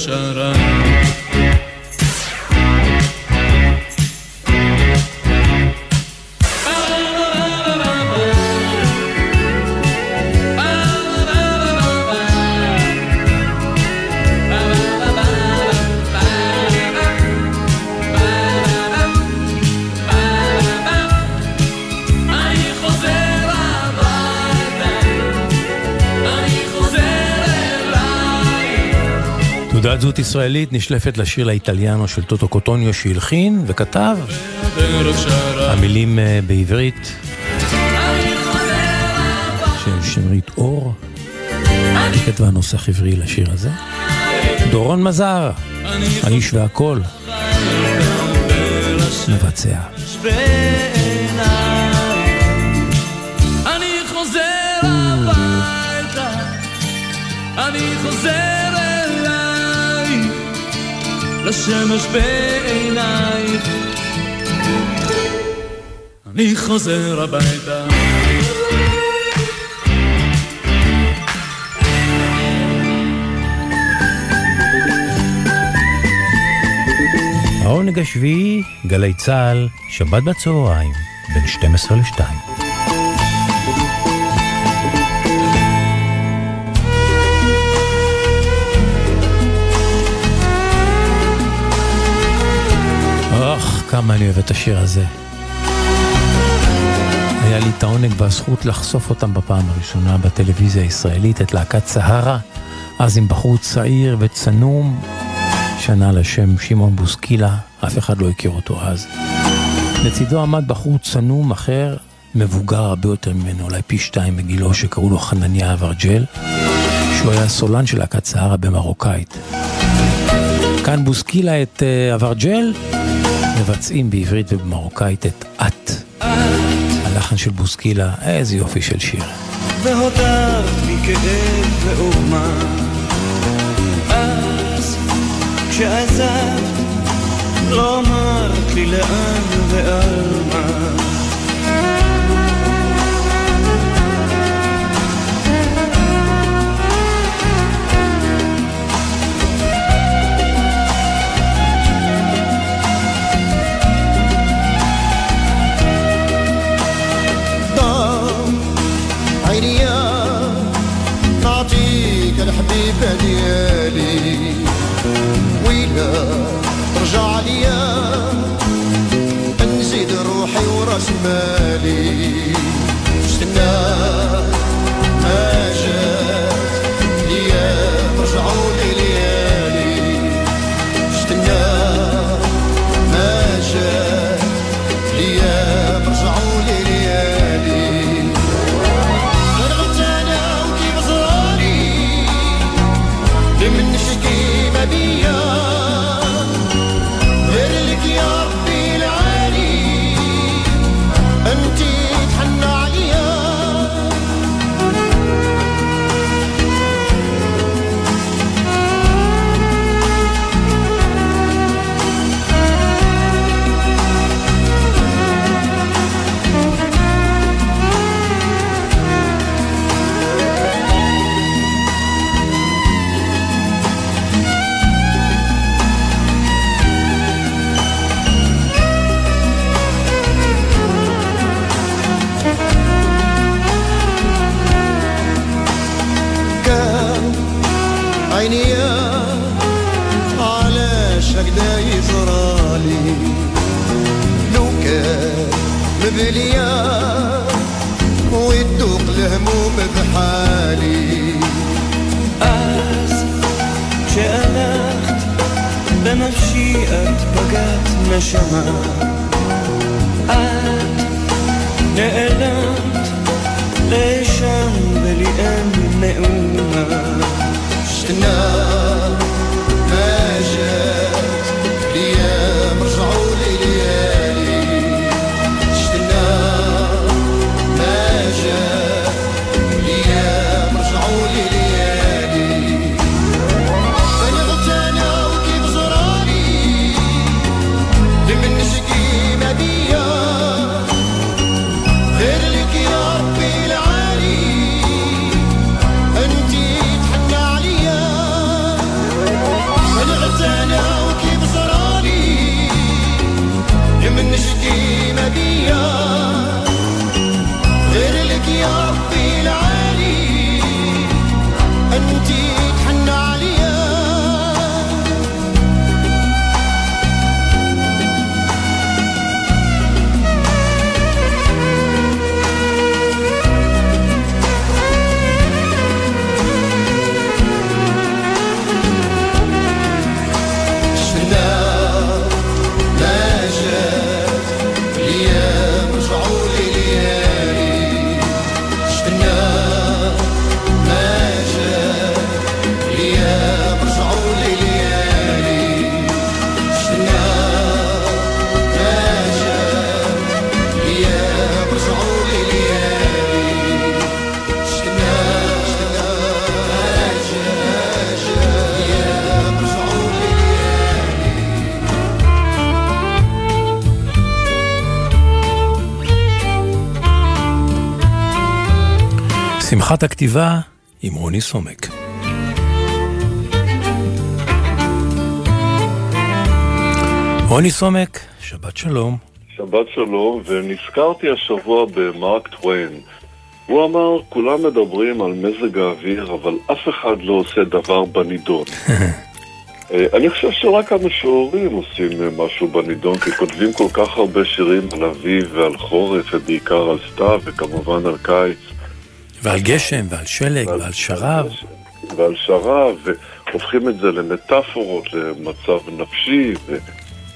והדרך תעודת זהות ישראלית נשלפת לשיר לאיטליאנו של טוטו קוטוניו שהלחין וכתב. המילים אה, בעברית של שמרית אור. היא כתבה נוסח עברי לשיר הזה. דורון מזר, האיש והכל, מבצע. אני חוזר לשמש בעינייך. אני חוזר הביתה. העונג השביעי, גלי צה"ל, שבת בצהריים, בין 12 ל-2. כמה אני אוהב את השיר הזה. היה לי את העונג והזכות לחשוף אותם בפעם הראשונה בטלוויזיה הישראלית, את להקת סהרה, אז עם בחור צעיר וצנום, שנה לשם שמעון בוסקילה, אף אחד לא הכיר אותו אז. לצידו עמד בחור צנום אחר, מבוגר הרבה יותר ממנו, אולי פי שתיים בגילו, שקראו לו חנניה אברג'ל, שהוא היה סולן של להקת סהרה במרוקאית. כאן בוסקילה את אה, אברג'ל, מבצעים בעברית ובמרוקאית את את. הלחן של בוסקילה, איזה יופי של שיר. והודעת מכאב ועורמה אז כשעזבת לא אמרת לי לאן ועל מה שמחת הכתיבה עם רוני סומק. רוני סומק, שבת שלום. שבת שלום, ונזכרתי השבוע במרק טוויין. הוא אמר, כולם מדברים על מזג האוויר, אבל אף אחד לא עושה דבר בנידון. אה, אני חושב שרק המשוררים עושים אה, משהו בנידון, כי כותבים כל כך הרבה שירים על אביב ועל חורף, ובעיקר על סתיו, וכמובן על קיץ. ועל גשם, ועל שלג, ועל שרב. ועל שרב, והופכים את זה למטאפורות, למצב נפשי, ו...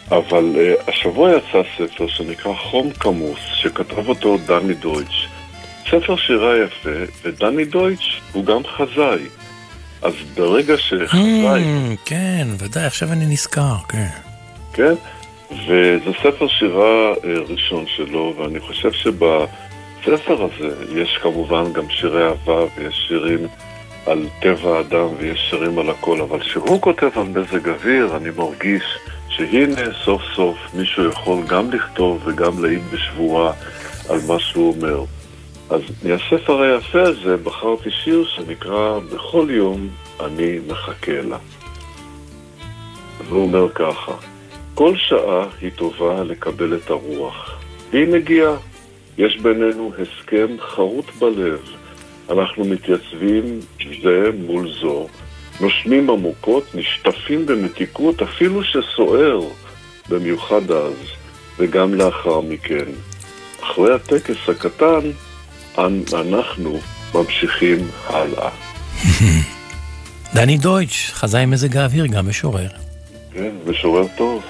אבל uh, השבוע יצא ספר שנקרא חום כמוס, שכתב אותו דני דויטש. ספר שירה יפה, ודני דויטש הוא גם חזאי. אז ברגע שחזאי, Mm, כן, ודאי, עכשיו אני נזכר, כן. כן? וזה ספר שירה אה, ראשון שלו, ואני חושב שבספר הזה יש כמובן גם שירי אהבה, ויש שירים על טבע האדם, ויש שירים על הכל, אבל כשהוא כותב על מזג אוויר, אני מרגיש שהנה סוף סוף מישהו יכול גם לכתוב וגם להעיד בשבועה על מה שהוא אומר. אז מהספר היפה הזה בחרתי שיר שנקרא "בכל יום אני מחכה לה". והוא אומר ככה: כל שעה היא טובה לקבל את הרוח. היא מגיעה. יש בינינו הסכם חרוט בלב. אנחנו מתייצבים זה מול זו, נושמים עמוקות, נשטפים במתיקות, אפילו שסוער, במיוחד אז, וגם לאחר מכן. אחרי הטקס הקטן, אנ- אנחנו ממשיכים הלאה. דני דויטש, חזאי מזג האוויר, גם משורר. כן, משורר טוב.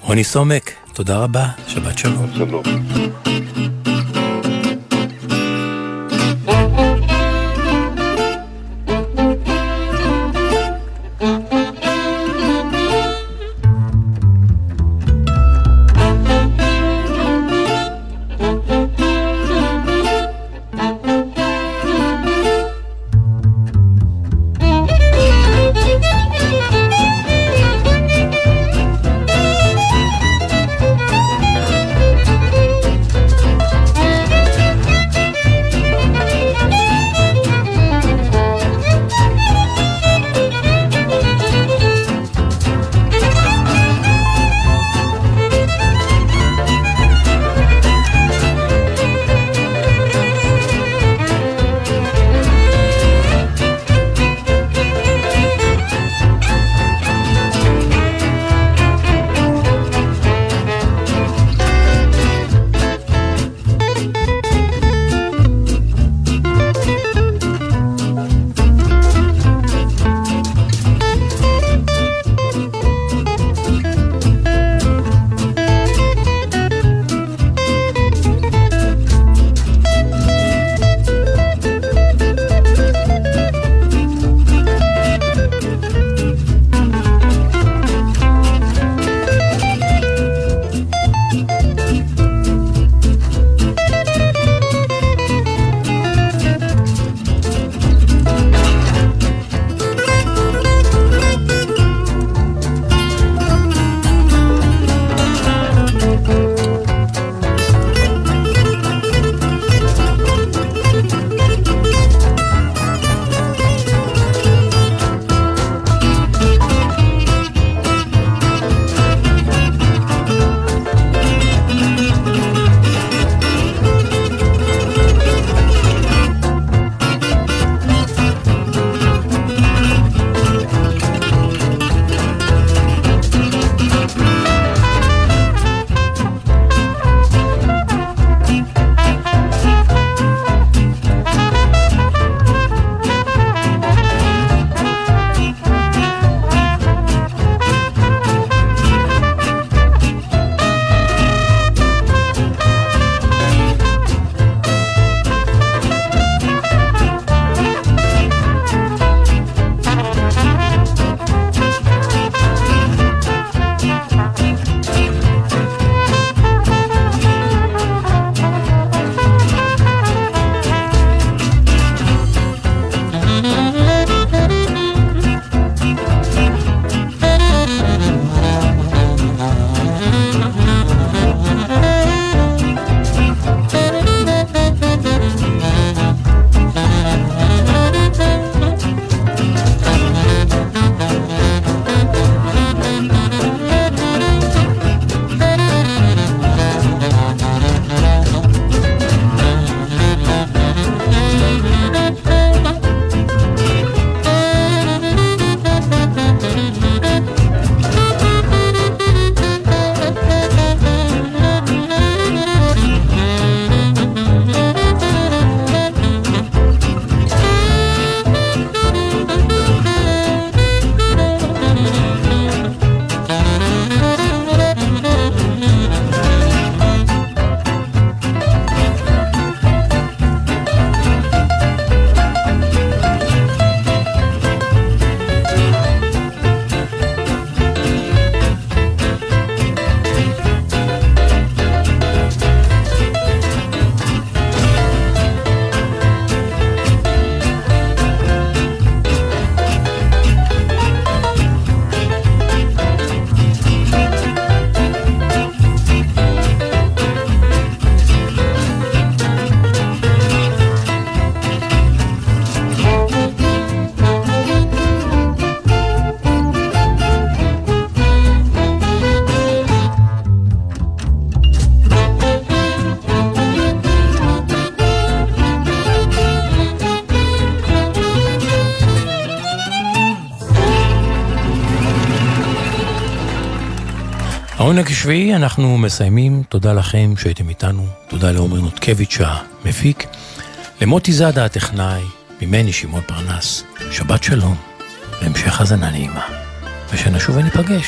רוני סומק, תודה רבה, שבת שלום. שלום. העונג השביעי, אנחנו מסיימים. תודה לכם שהייתם איתנו. תודה לעומר נותקביץ' המפיק. למוטי זאדה הטכנאי, ממני שמעון פרנס. שבת שלום, והמשך האזנה נעימה. ושנשוב וניפגש.